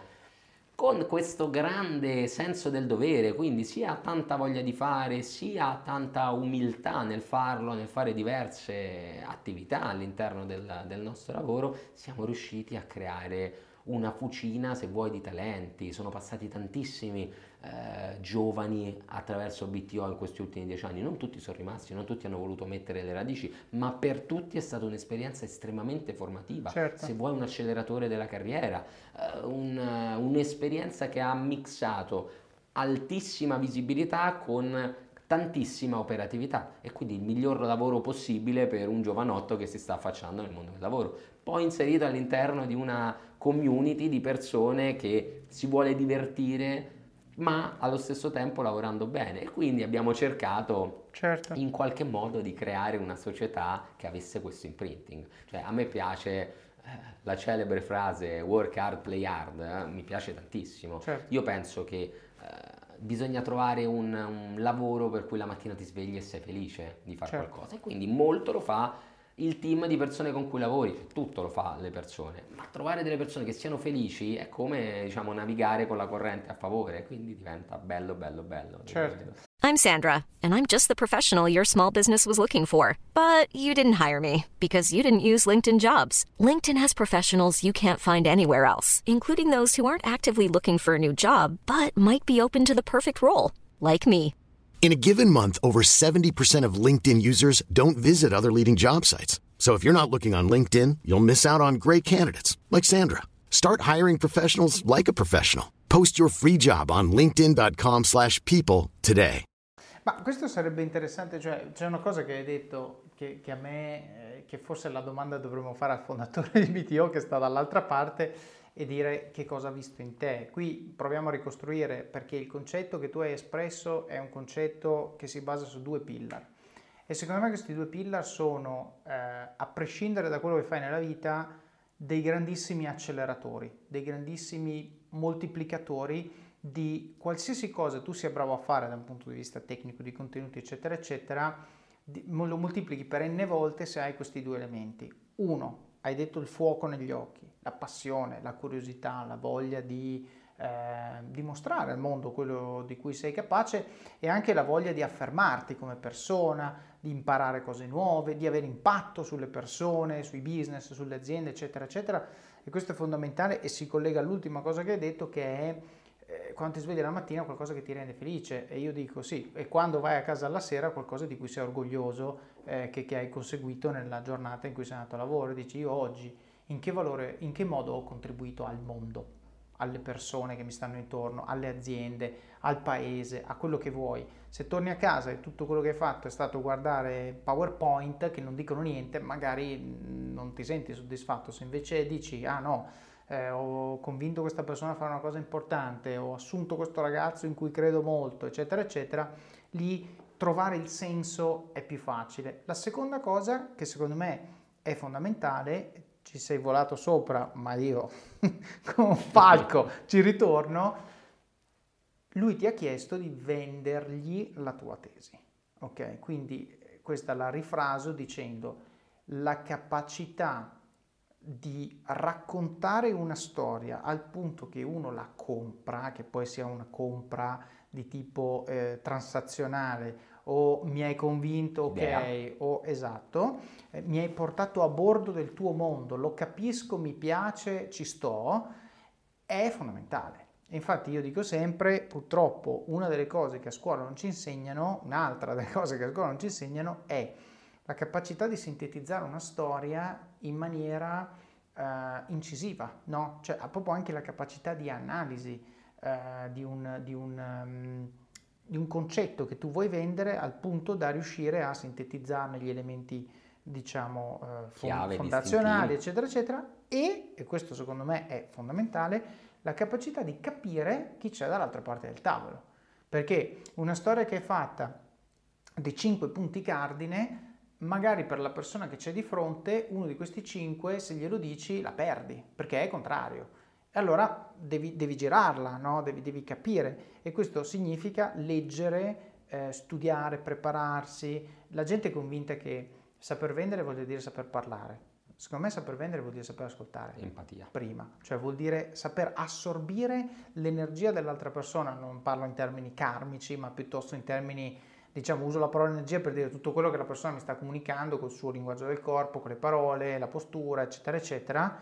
con questo grande senso del dovere, quindi sia tanta voglia di fare, sia tanta umiltà nel farlo, nel fare diverse attività all'interno del, del nostro lavoro, siamo riusciti a creare una fucina, se vuoi, di talenti. Sono passati tantissimi eh, giovani attraverso BTO in questi ultimi dieci anni. Non tutti sono rimasti, non tutti hanno voluto mettere le radici, ma per tutti è stata un'esperienza estremamente formativa. Certo. Se vuoi, un acceleratore della carriera, eh, un, un'esperienza che ha mixato altissima visibilità con tantissima operatività e quindi il miglior lavoro possibile per un giovanotto che si sta affacciando nel mondo del lavoro. Poi inserito all'interno di una community di persone che si vuole divertire ma allo stesso tempo lavorando bene e quindi abbiamo cercato certo. in qualche modo di creare una società che avesse questo imprinting. Cioè a me piace eh, la celebre frase work hard, play hard, eh, mi piace tantissimo. Certo. Io penso che eh, bisogna trovare un, un, lavoro per cui la mattina ti svegli e sei felice di fare certo. qualcosa e quindi molto lo fa il team di persone con cui lavori, tutto lo fa le persone, ma trovare delle persone che siano felici è come diciamo navigare con la corrente a favore, quindi diventa bello bello bello. Certo. I'm Sandra and I'm just the professional your small business was looking for, but you didn't hire me because you didn't use LinkedIn Jobs. LinkedIn has professionals you can't find anywhere else, including those who aren't actively looking for a new job but might be open to the perfect role, like me. In a given month, over 70% of LinkedIn users don't visit other leading job sites. So if you're not looking on LinkedIn, you'll miss out on great candidates like Sandra. Start hiring professionals like a professional. Post your free job on linkedin.com/people today. Ma questo sarebbe interessante, cioè c'è una cosa che hai detto che, che a me eh, che forse la domanda dovremmo fare al fondatore di BTO che sta dall'altra parte e dire che cosa ha visto in te. Qui proviamo a ricostruire perché il concetto che tu hai espresso è un concetto che si basa su due pillar. E secondo me questi due pillar sono, eh, a prescindere da quello che fai nella vita, dei grandissimi acceleratori, dei grandissimi moltiplicatori di qualsiasi cosa tu sia bravo a fare da un punto di vista tecnico, di contenuti, eccetera, eccetera, lo moltiplichi per n volte se hai questi due elementi. Uno, hai detto il fuoco negli occhi, la passione, la curiosità, la voglia di eh, dimostrare al mondo quello di cui sei capace e anche la voglia di affermarti come persona, di imparare cose nuove, di avere impatto sulle persone, sui business, sulle aziende, eccetera, eccetera. E questo è fondamentale e si collega all'ultima cosa che hai detto che è eh, quando ti svegli la mattina qualcosa che ti rende felice. E io dico sì, e quando vai a casa alla sera qualcosa di cui sei orgoglioso eh, che, che, hai conseguito nella giornata in cui sei andato a lavoro, dici io oggi in che, valore, in che modo ho contribuito al mondo, alle persone che mi stanno intorno, alle aziende, al paese, a quello che vuoi. Se torni a casa e tutto quello che hai fatto è stato guardare PowerPoint che non dicono niente, magari mm, non ti senti soddisfatto, se invece dici ah no, eh, ho convinto questa persona a fare una cosa importante, ho assunto questo ragazzo in cui credo molto, eccetera, eccetera, lì trovare il senso è più facile. La seconda cosa che secondo me è fondamentale, ci sei volato sopra, ma io con falco ci ritorno, lui ti ha chiesto di vendergli la tua tesi. Ok? Quindi eh, questa la rifraso dicendo la capacità di raccontare una storia al punto che uno la compra, che poi sia una compra di tipo eh, transazionale o mi hai convinto, ok, yeah. o esatto, eh, mi hai portato a bordo del tuo mondo, lo capisco, mi piace, ci sto, è fondamentale. Infatti io dico sempre, purtroppo una delle cose che a scuola non ci insegnano, un'altra delle cose che a scuola non ci insegnano è la capacità di sintetizzare una storia in maniera uh, incisiva, no? Cioè ha proprio anche la capacità di analisi uh, di, un, di, un, um, di, un, concetto che tu vuoi vendere al punto da riuscire a sintetizzarne gli elementi diciamo uh, Chiave, fondazionali, eccetera, eccetera, e, e questo secondo me è fondamentale, la capacità di capire chi c'è dall'altra parte del tavolo. Perché una storia che è fatta di cinque punti cardine magari per la persona che c'è di fronte, uno di questi cinque, se glielo dici, la perdi, perché è contrario. E allora devi, devi girarla, no? devi, devi, capire. E questo significa leggere, eh, studiare, prepararsi. La gente è convinta che saper vendere vuol dire saper parlare. Secondo me saper vendere vuol dire saper ascoltare. Empatia. Prima, cioè vuol dire saper assorbire l'energia dell'altra persona. Non parlo in termini karmici, ma piuttosto in termini diciamo, uso la parola energia per dire tutto quello che la persona mi sta comunicando col suo linguaggio del corpo, con le parole, la postura, eccetera, eccetera,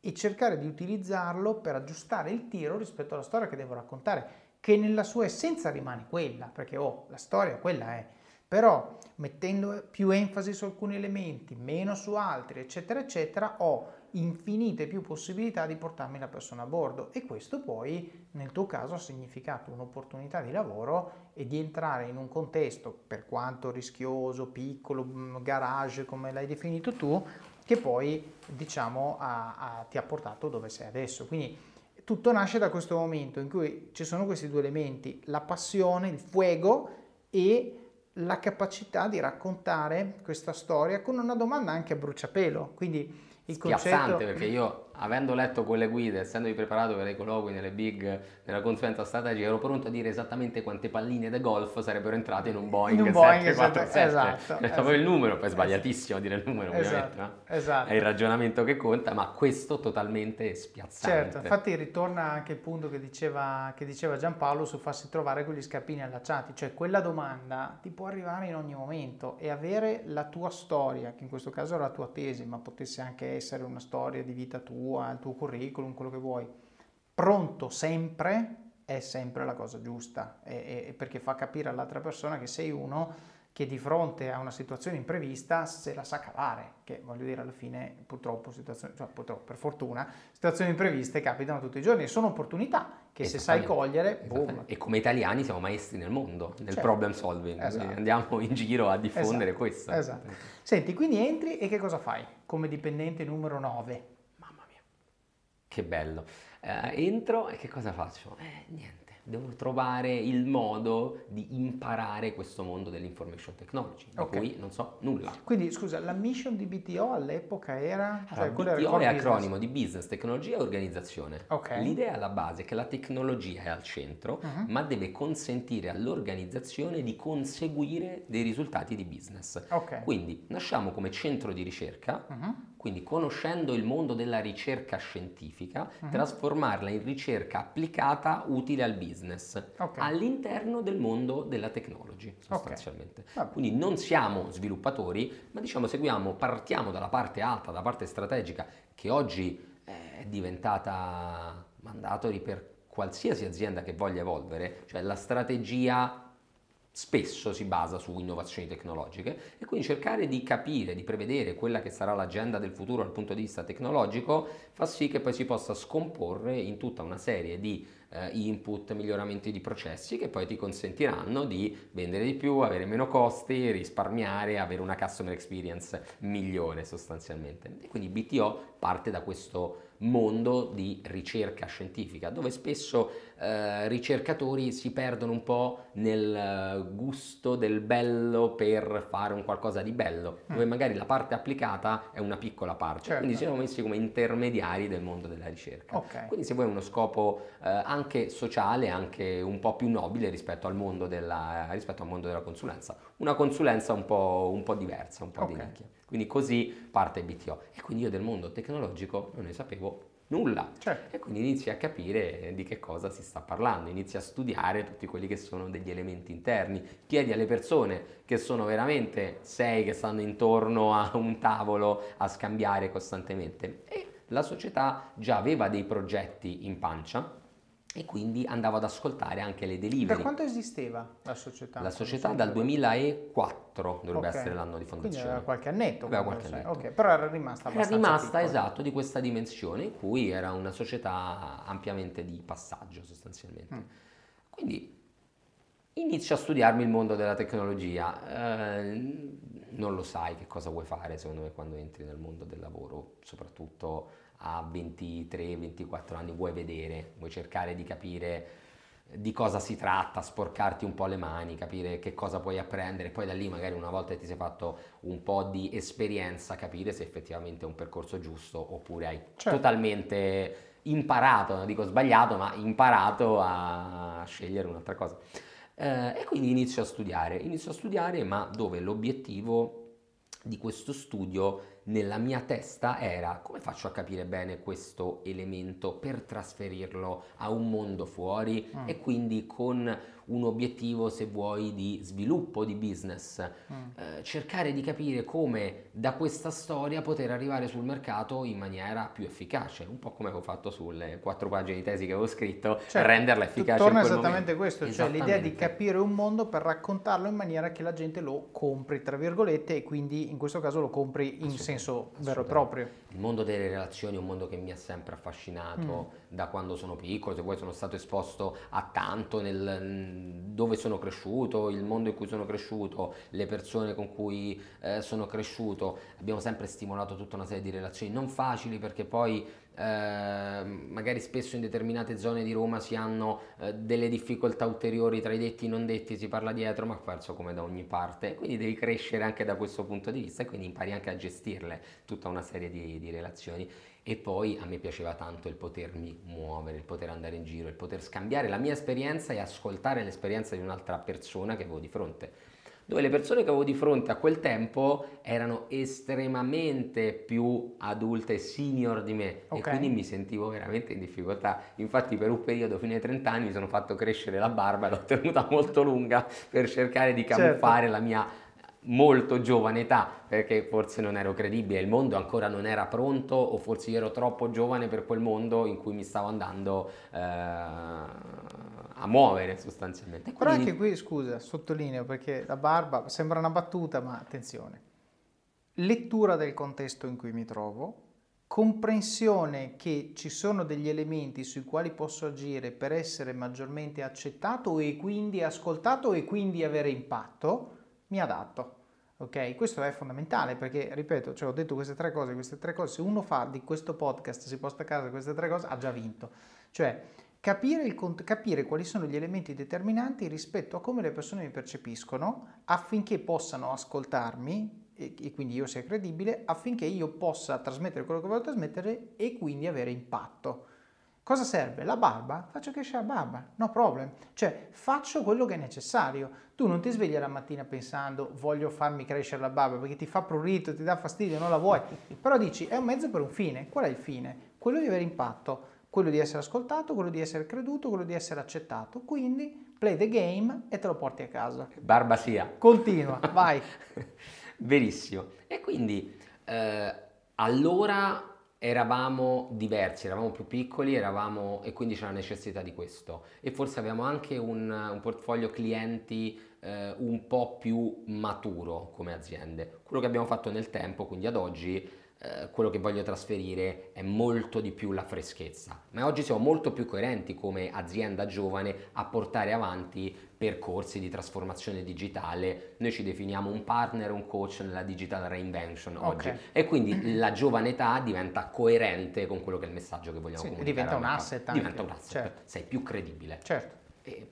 e cercare di utilizzarlo per aggiustare il tiro rispetto alla storia che devo raccontare, che nella sua essenza rimane quella, perché oh, la storia quella è, però mettendo più enfasi su alcuni elementi, meno su altri, eccetera, eccetera, ho infinite più possibilità di portarmi la persona a bordo e questo poi nel tuo caso ha significato un'opportunità di lavoro e di entrare in un contesto per quanto rischioso, piccolo, mm, garage come l'hai definito tu, che poi diciamo ha, ha, ti ha portato dove sei adesso. Quindi tutto nasce da questo momento in cui ci sono questi due elementi, la passione, il fuego e la capacità di raccontare questa storia con una domanda anche a bruciapelo. Quindi il concetto... perché io avendo letto quelle guide, essendomi preparato per i colloqui nelle big, nella consulenza strategica, ero pronto a dire esattamente quante palline da golf sarebbero entrate in un Boeing, in un Boeing 747. Esatto, esatto. il numero, poi è sbagliatissimo dire il numero, esatto, ovviamente, no? esatto. È il ragionamento che conta, ma questo totalmente spiazzante. Certo, infatti ritorna anche il punto che diceva, che diceva Giampaolo su farsi trovare quegli scarpini allacciati, cioè quella domanda ti può arrivare in ogni momento e avere la tua storia, che in questo caso è la tua tesi, ma potesse anche essere una storia di vita tua, tua, il tuo curriculum, quello che vuoi, pronto sempre è sempre la cosa giusta, e, e perché fa capire all'altra persona che sei uno che di fronte a una situazione imprevista se la sa cavare, che voglio dire alla fine purtroppo, cioè, purtroppo per fortuna, situazioni impreviste capitano tutti i giorni e sono opportunità che se sai cogliere, boom. E come italiani siamo maestri nel mondo, nel certo. problem solving, esatto. andiamo in giro a diffondere esatto. questo. Esatto. Senti, quindi entri e che cosa fai come dipendente numero 9? Che bello. Eh, entro e che cosa faccio? Eh, niente devo trovare il modo di imparare questo mondo dell'information technology, di okay. cui non so nulla. Quindi scusa, la mission di BTO all'epoca era... Allora, cioè, BTO è acronimo di Business, Tecnologia e Organizzazione. Okay. L'idea alla base è che la tecnologia è al centro, uh-huh. ma deve consentire all'organizzazione di conseguire dei risultati di business. Okay. Quindi nasciamo come centro di ricerca, uh-huh. Quindi conoscendo il mondo della ricerca scientifica, uh-huh. trasformarla in ricerca applicata utile al business okay. all'interno del mondo della technology sostanzialmente. Okay. Quindi non siamo sviluppatori, ma diciamo seguiamo, partiamo dalla parte alta, dalla parte strategica che oggi è diventata mandatori per qualsiasi azienda che voglia evolvere, cioè la strategia spesso si basa su innovazioni tecnologiche e quindi cercare di capire, di prevedere quella che sarà l'agenda del futuro dal punto di vista tecnologico fa sì che poi si possa scomporre in tutta una serie di eh, input, miglioramenti di processi che poi ti consentiranno di vendere di più, avere meno costi, risparmiare, avere una customer experience migliore sostanzialmente. E quindi BTO parte da questo mondo di ricerca scientifica dove spesso eh, ricercatori si perdono un po' nel eh, gusto del bello per fare un qualcosa di bello, mm. dove magari la parte applicata è una piccola parte, certo. quindi siamo messi come intermediari del mondo della ricerca. Okay. Quindi se vuoi uno scopo eh, anche sociale, anche un po' più nobile rispetto al mondo della, rispetto al mondo della consulenza, una consulenza un po', un po diversa, un po' okay. di nicchia. Quindi così parte BTO. E quindi io del mondo tecnologico non ne sapevo nulla. Certo. E quindi inizi a capire di che cosa si sta parlando, inizi a studiare tutti quelli che sono degli elementi interni, chiedi alle persone che sono veramente sei che stanno intorno a un tavolo a scambiare costantemente. E la società già aveva dei progetti in pancia e quindi andavo ad ascoltare anche le delivery. Da quanto esisteva la società? La società dal 2004 dovrebbe okay. essere l'anno di fondazione. Quindi aveva qualche annetto. Aveva qualche annetto. Okay. Però era rimasta abbastanza Era rimasta, piccola. esatto, di questa dimensione in cui era una società ampiamente di passaggio sostanzialmente. Mm. Quindi inizio a studiarmi il mondo della tecnologia. Eh, non lo sai che cosa vuoi fare secondo me quando entri nel mondo del lavoro, soprattutto a 23-24 anni vuoi vedere, vuoi cercare di capire di cosa si tratta, sporcarti un po' le mani, capire che cosa puoi apprendere, poi da lì magari una volta che ti sei fatto un po' di esperienza capire se effettivamente è un percorso giusto oppure hai certo. totalmente imparato, non dico sbagliato, ma imparato a scegliere un'altra cosa. Eh, e quindi inizio a studiare, inizio a studiare ma dove l'obiettivo di questo studio nella mia testa era come faccio a capire bene questo elemento per trasferirlo a un mondo fuori mm. e quindi con un obiettivo, se vuoi, di sviluppo di business, mm. eh, cercare di capire come da questa storia poter arrivare sul mercato in maniera più efficace, un po' come avevo fatto sulle quattro pagine di tesi che avevo scritto, cioè, renderla efficace. Torna esattamente momento. questo, esattamente. cioè l'idea di capire un mondo per raccontarlo in maniera che la gente lo compri, tra virgolette, e quindi in questo caso lo compri in senso vero e proprio. Il mondo delle relazioni è un mondo che mi ha sempre affascinato mm. da quando sono piccolo, se vuoi sono stato esposto a tanto nel dove sono cresciuto, il mondo in cui sono cresciuto, le persone con cui eh, sono cresciuto, abbiamo sempre stimolato tutta una serie di relazioni non facili perché poi eh, magari spesso in determinate zone di Roma si hanno eh, delle difficoltà ulteriori tra i detti e i non detti, si parla dietro, ma penso come da ogni parte, quindi devi crescere anche da questo punto di vista e quindi impari anche a gestirle tutta una serie di, di relazioni e poi a me piaceva tanto il potermi muovere, il poter andare in giro, il poter scambiare la mia esperienza e ascoltare l'esperienza di un'altra persona che avevo di fronte. Dove le persone che avevo di fronte a quel tempo erano estremamente più adulte senior di me okay. e quindi mi sentivo veramente in difficoltà. Infatti per un periodo fino ai 30 anni mi sono fatto crescere la barba e l'ho tenuta molto lunga per cercare di certo. camuffare certo. la mia molto giovane età, perché forse non ero credibile, il mondo ancora non era pronto o forse io ero troppo giovane per quel mondo in cui mi stavo andando eh, a muovere sostanzialmente. Quindi... Però anche qui, scusa, sottolineo perché la barba sembra una battuta, ma attenzione. Lettura del contesto in cui mi trovo, comprensione che ci sono degli elementi sui quali posso agire per essere maggiormente accettato e quindi ascoltato e quindi avere impatto, mi adatto. Ok, questo è fondamentale perché, ripeto, cioè ho detto queste tre cose, queste tre cose, se uno fa di questo podcast, si posta a casa queste tre cose, ha già vinto. Cioè, capire, il, capire quali sono gli elementi determinanti rispetto a come le persone mi percepiscono affinché possano ascoltarmi e, e quindi io sia credibile, affinché io possa trasmettere quello che voglio trasmettere e quindi avere impatto. Cosa serve? La barba? Faccio crescere la barba, no problem. Cioè, faccio quello che è necessario. Tu non ti svegli la mattina pensando voglio farmi crescere la barba perché ti fa prurito, ti dà fastidio, non la vuoi. Però dici è un mezzo per un fine. Qual è il fine? Quello di avere impatto, quello di essere ascoltato, quello di essere creduto, quello di essere accettato. Quindi play the game e te lo porti a casa. Barba sia. Continua, vai. Verissimo. E quindi eh, allora eravamo diversi, eravamo più piccoli eravamo, e quindi c'è la necessità di questo. E forse avevamo anche un, un portfolio clienti eh, un po' più maturo come aziende. Quello che abbiamo fatto nel tempo, quindi ad oggi, eh, quello che voglio trasferire è molto di più la freschezza. Ma oggi siamo molto più coerenti come azienda giovane a portare avanti percorsi di trasformazione digitale. Noi ci definiamo un partner, un coach nella digital reinvention oggi okay. e quindi la giovane età diventa coerente con quello che è il messaggio che vogliamo sì, comunicare. Diventa un asset anche. Diventa un asset, certo. sei più credibile. Certo. E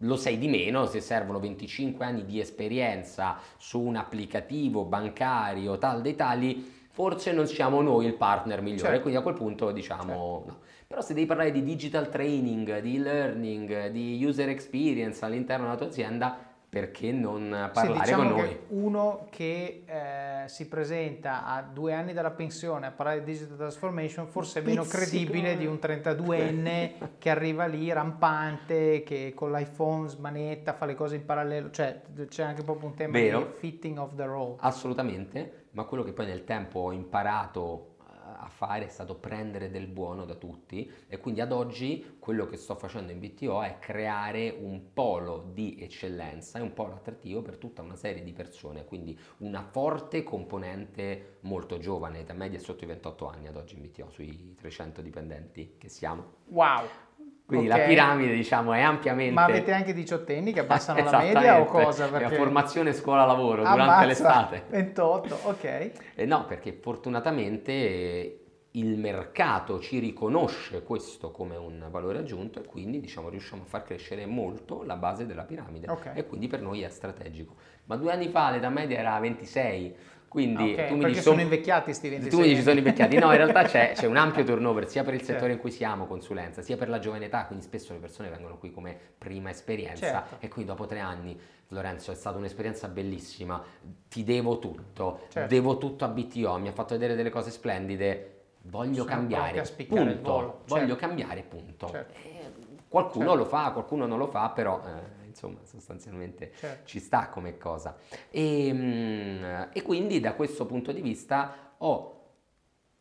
lo sei di meno se servono 25 anni di esperienza su un applicativo bancario tal dei tali, forse non siamo noi il partner migliore, certo. quindi a quel punto diciamo certo. no. Però se devi parlare di digital training, di learning, di user experience all'interno della tua azienda, perché non parlare sì, diciamo con noi? uno che eh, si presenta a due anni dalla pensione a parlare di digital transformation forse è meno credibile di un 32enne che arriva lì rampante, che con l'iPhone smanetta, fa le cose in parallelo, cioè c'è anche proprio un tema Vero. di fitting of the role. Assolutamente, ma quello che poi nel tempo ho imparato a fare è stato prendere del buono da tutti e quindi ad oggi quello che sto facendo in BTO è creare un polo di eccellenza e un polo attrattivo per tutta una serie di persone, quindi una forte componente molto giovane, età media sotto i 28 anni ad oggi in BTO, sui 300 dipendenti che siamo. Wow! Quindi okay. la piramide diciamo è ampiamente... Ma avete anche diciottenni che passano la media o cosa? Perché... È formazione scuola-lavoro durante l'estate. 28, ok. Eh no, perché fortunatamente il mercato ci riconosce questo come un valore aggiunto e quindi diciamo, riusciamo a far crescere molto la base della piramide okay. e quindi per noi è strategico. Ma due anni fa l'età media era 26 quindi okay, tu mi dici, sono invecchiati questi 26 Tu mi dici sono invecchiati, no in realtà c'è, c'è un ampio turnover sia per il settore certo. in cui siamo, consulenza, sia per la giovane età, quindi spesso le persone vengono qui come prima esperienza certo. e qui dopo tre anni Lorenzo è stata un'esperienza bellissima, ti devo tutto, certo. devo tutto a BTO, mi ha fatto vedere delle cose splendide, voglio sono cambiare, punto, voglio certo. cambiare, punto. Certo. Eh, qualcuno certo. lo fa, qualcuno non lo fa, però... Eh, insomma sostanzialmente certo. ci sta come cosa. E, ehm, e quindi da questo punto di vista ho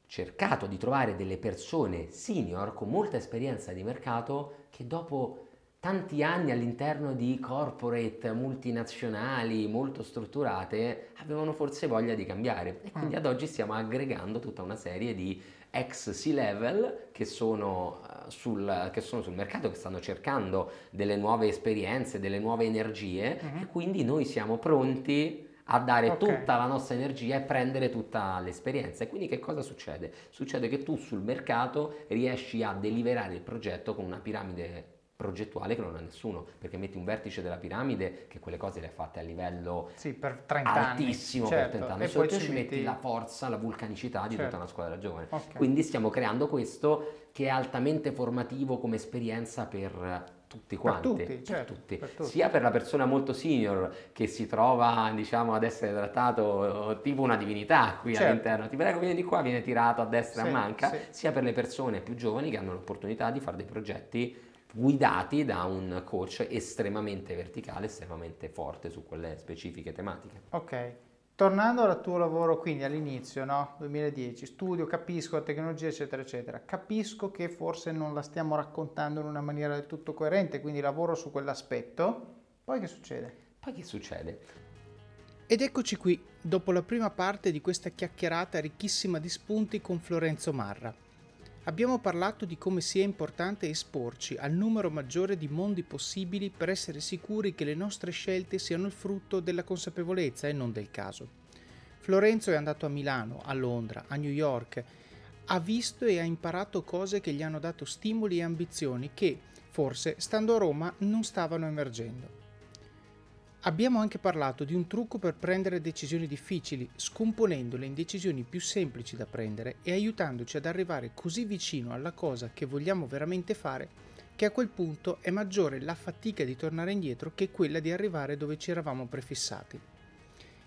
cercato di trovare delle persone senior con molta esperienza di mercato che dopo tanti anni all'interno di corporate multinazionali molto strutturate avevano forse voglia di cambiare e quindi mm. ad oggi stiamo aggregando tutta una serie di ex C-level che sono, uh, sul, che sono sul mercato, che stanno cercando delle nuove esperienze, delle nuove energie uh-huh. e quindi noi siamo pronti a dare okay. tutta la nostra energia e prendere tutta l'esperienza. E quindi che cosa succede? Succede che tu sul mercato riesci a deliberare il progetto con una piramide progettuale che non ha nessuno, perché metti un vertice della piramide che quelle cose le ha fatte a livello sì, per 30 altissimo anni. per 30 anni, e poi ci metti la forza, la vulcanicità di certo. tutta una squadra giovane. Okay. Quindi stiamo creando questo che è altamente formativo come esperienza per tutti quanti, per tutti, certo, per tutti. Per tutti. sia per la persona molto senior che si trova diciamo ad essere trattato tipo una divinità qui certo. all'interno, ti prego vieni di qua, viene tirato a destra e sì, a manca, sì. sia per le persone più giovani che hanno l'opportunità di fare dei progetti guidati da un coach estremamente verticale, estremamente forte su quelle specifiche tematiche. Ok. Tornando al tuo lavoro, quindi all'inizio, no? 2010, studio, capisco la tecnologia, eccetera, eccetera. Capisco che forse non la stiamo raccontando in una maniera del tutto coerente, quindi lavoro su quell'aspetto. Poi che succede? Poi che succede? Ed eccoci qui, dopo la prima parte di questa chiacchierata ricchissima di spunti con Florenzo Marra. Abbiamo parlato di come sia importante esporci al numero maggiore di mondi possibili per essere sicuri che le nostre scelte siano il frutto della consapevolezza e non del caso. Florenzo è andato a Milano, a Londra, a New York, ha visto e ha imparato cose che gli hanno dato stimoli e ambizioni che, forse, stando a Roma, non stavano emergendo. Abbiamo anche parlato di un trucco per prendere decisioni difficili, scomponendole in decisioni più semplici da prendere e aiutandoci ad arrivare così vicino alla cosa che vogliamo veramente fare che a quel punto è maggiore la fatica di tornare indietro che quella di arrivare dove ci eravamo prefissati.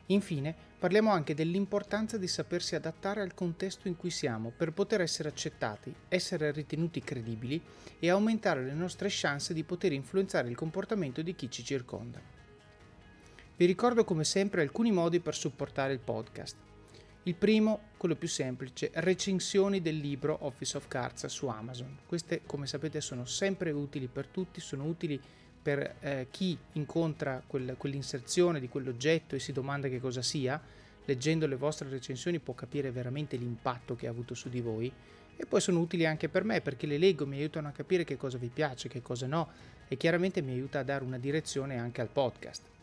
Infine, parliamo anche dell'importanza di sapersi adattare al contesto in cui siamo per poter essere accettati, essere ritenuti credibili e aumentare le nostre chance di poter influenzare il comportamento di chi ci circonda. Vi ricordo come sempre alcuni modi per supportare il podcast. Il primo, quello più semplice, recensioni del libro Office of Cards su Amazon. Queste, come sapete, sono sempre utili per tutti, sono utili per eh, chi incontra quel, quell'inserzione di quell'oggetto e si domanda che cosa sia. leggendo le vostre recensioni può capire veramente l'impatto che ha avuto su di voi e poi sono utili anche per me perché le leggo, mi aiutano a capire che cosa vi piace, che cosa no e chiaramente mi aiuta a dare una direzione anche al podcast.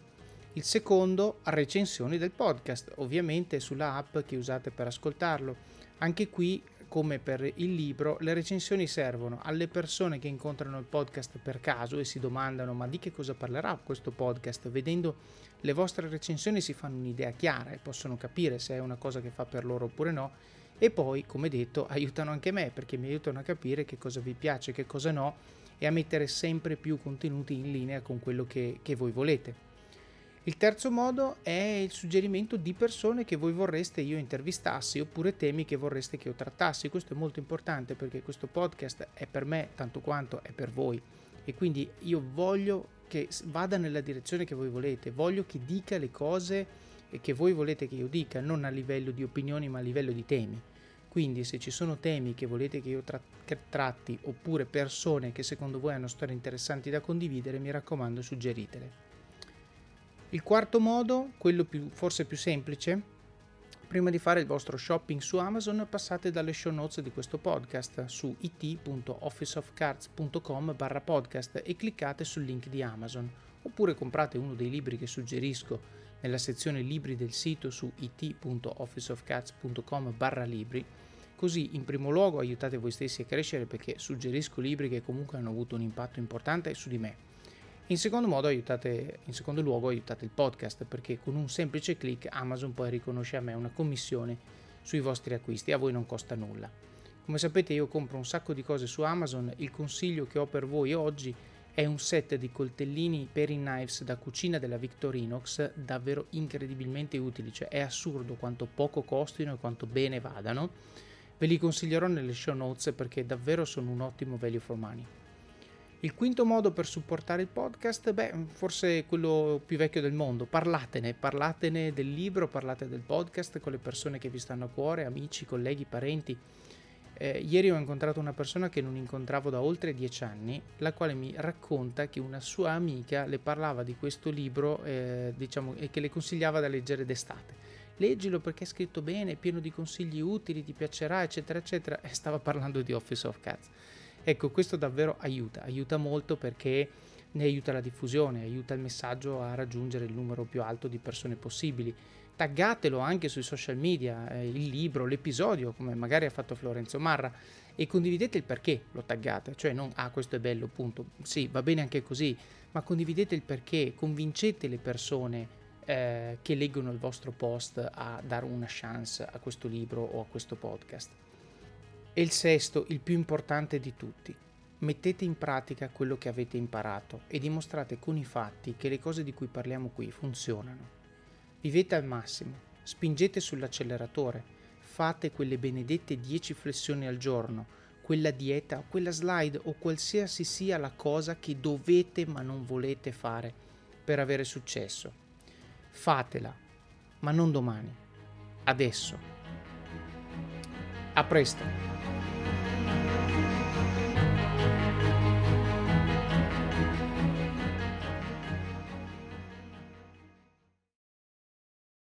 Il secondo, recensioni del podcast, ovviamente sulla app che usate per ascoltarlo. Anche qui come per il libro, le recensioni servono alle persone che incontrano il podcast per caso e si domandano ma di che cosa parlerà questo podcast? Vedendo le vostre recensioni si fanno un'idea chiara e possono capire se è una cosa che fa per loro oppure no e poi, come detto, aiutano anche me perché mi aiutano a capire che cosa vi piace, che cosa no e a mettere sempre più contenuti in linea con quello che, che voi volete. Il terzo modo è il suggerimento di persone che voi vorreste io intervistassi oppure temi che vorreste che io trattassi. Questo è molto importante perché questo podcast è per me tanto quanto è per voi e quindi io voglio che vada nella direzione che voi volete, voglio che dica le cose che voi volete che io dica, non a livello di opinioni ma a livello di temi. Quindi se ci sono temi che volete che io tra- che tratti oppure persone che secondo voi hanno storie interessanti da condividere, mi raccomando suggeritele. Il quarto modo, quello più, forse più semplice, prima di fare il vostro shopping su Amazon passate dalle show notes di questo podcast su it.officeofcards.com barra podcast e cliccate sul link di Amazon. Oppure comprate uno dei libri che suggerisco nella sezione libri del sito su it.officeofcards.com barra libri. Così in primo luogo aiutate voi stessi a crescere perché suggerisco libri che comunque hanno avuto un impatto importante su di me in secondo, modo, aiutate, in secondo luogo aiutate il podcast perché con un semplice clic Amazon poi riconosce a me una commissione sui vostri acquisti a voi non costa nulla. Come sapete io compro un sacco di cose su Amazon, il consiglio che ho per voi oggi è un set di coltellini per i knives da cucina della Victorinox davvero incredibilmente utili, cioè è assurdo quanto poco costino e quanto bene vadano. Ve li consiglierò nelle show notes perché davvero sono un ottimo value for money. Il quinto modo per supportare il podcast, beh, forse quello più vecchio del mondo. Parlatene, parlatene del libro, parlate del podcast con le persone che vi stanno a cuore, amici, colleghi, parenti. Eh, ieri ho incontrato una persona che non incontravo da oltre dieci anni, la quale mi racconta che una sua amica le parlava di questo libro eh, diciamo, e che le consigliava da leggere d'estate. Leggilo perché è scritto bene, è pieno di consigli utili, ti piacerà, eccetera, eccetera. E stava parlando di Office of Cats. Ecco, questo davvero aiuta, aiuta molto perché ne aiuta la diffusione, aiuta il messaggio a raggiungere il numero più alto di persone possibili. Taggatelo anche sui social media, eh, il libro, l'episodio, come magari ha fatto Florenzo Marra, e condividete il perché lo taggate, cioè non ah questo è bello, punto. Sì, va bene anche così, ma condividete il perché, convincete le persone eh, che leggono il vostro post a dare una chance a questo libro o a questo podcast. E il sesto, il più importante di tutti. Mettete in pratica quello che avete imparato e dimostrate con i fatti che le cose di cui parliamo qui funzionano. Vivete al massimo, spingete sull'acceleratore, fate quelle benedette 10 flessioni al giorno, quella dieta o quella slide o qualsiasi sia la cosa che dovete ma non volete fare per avere successo. Fatela, ma non domani, adesso. A presto!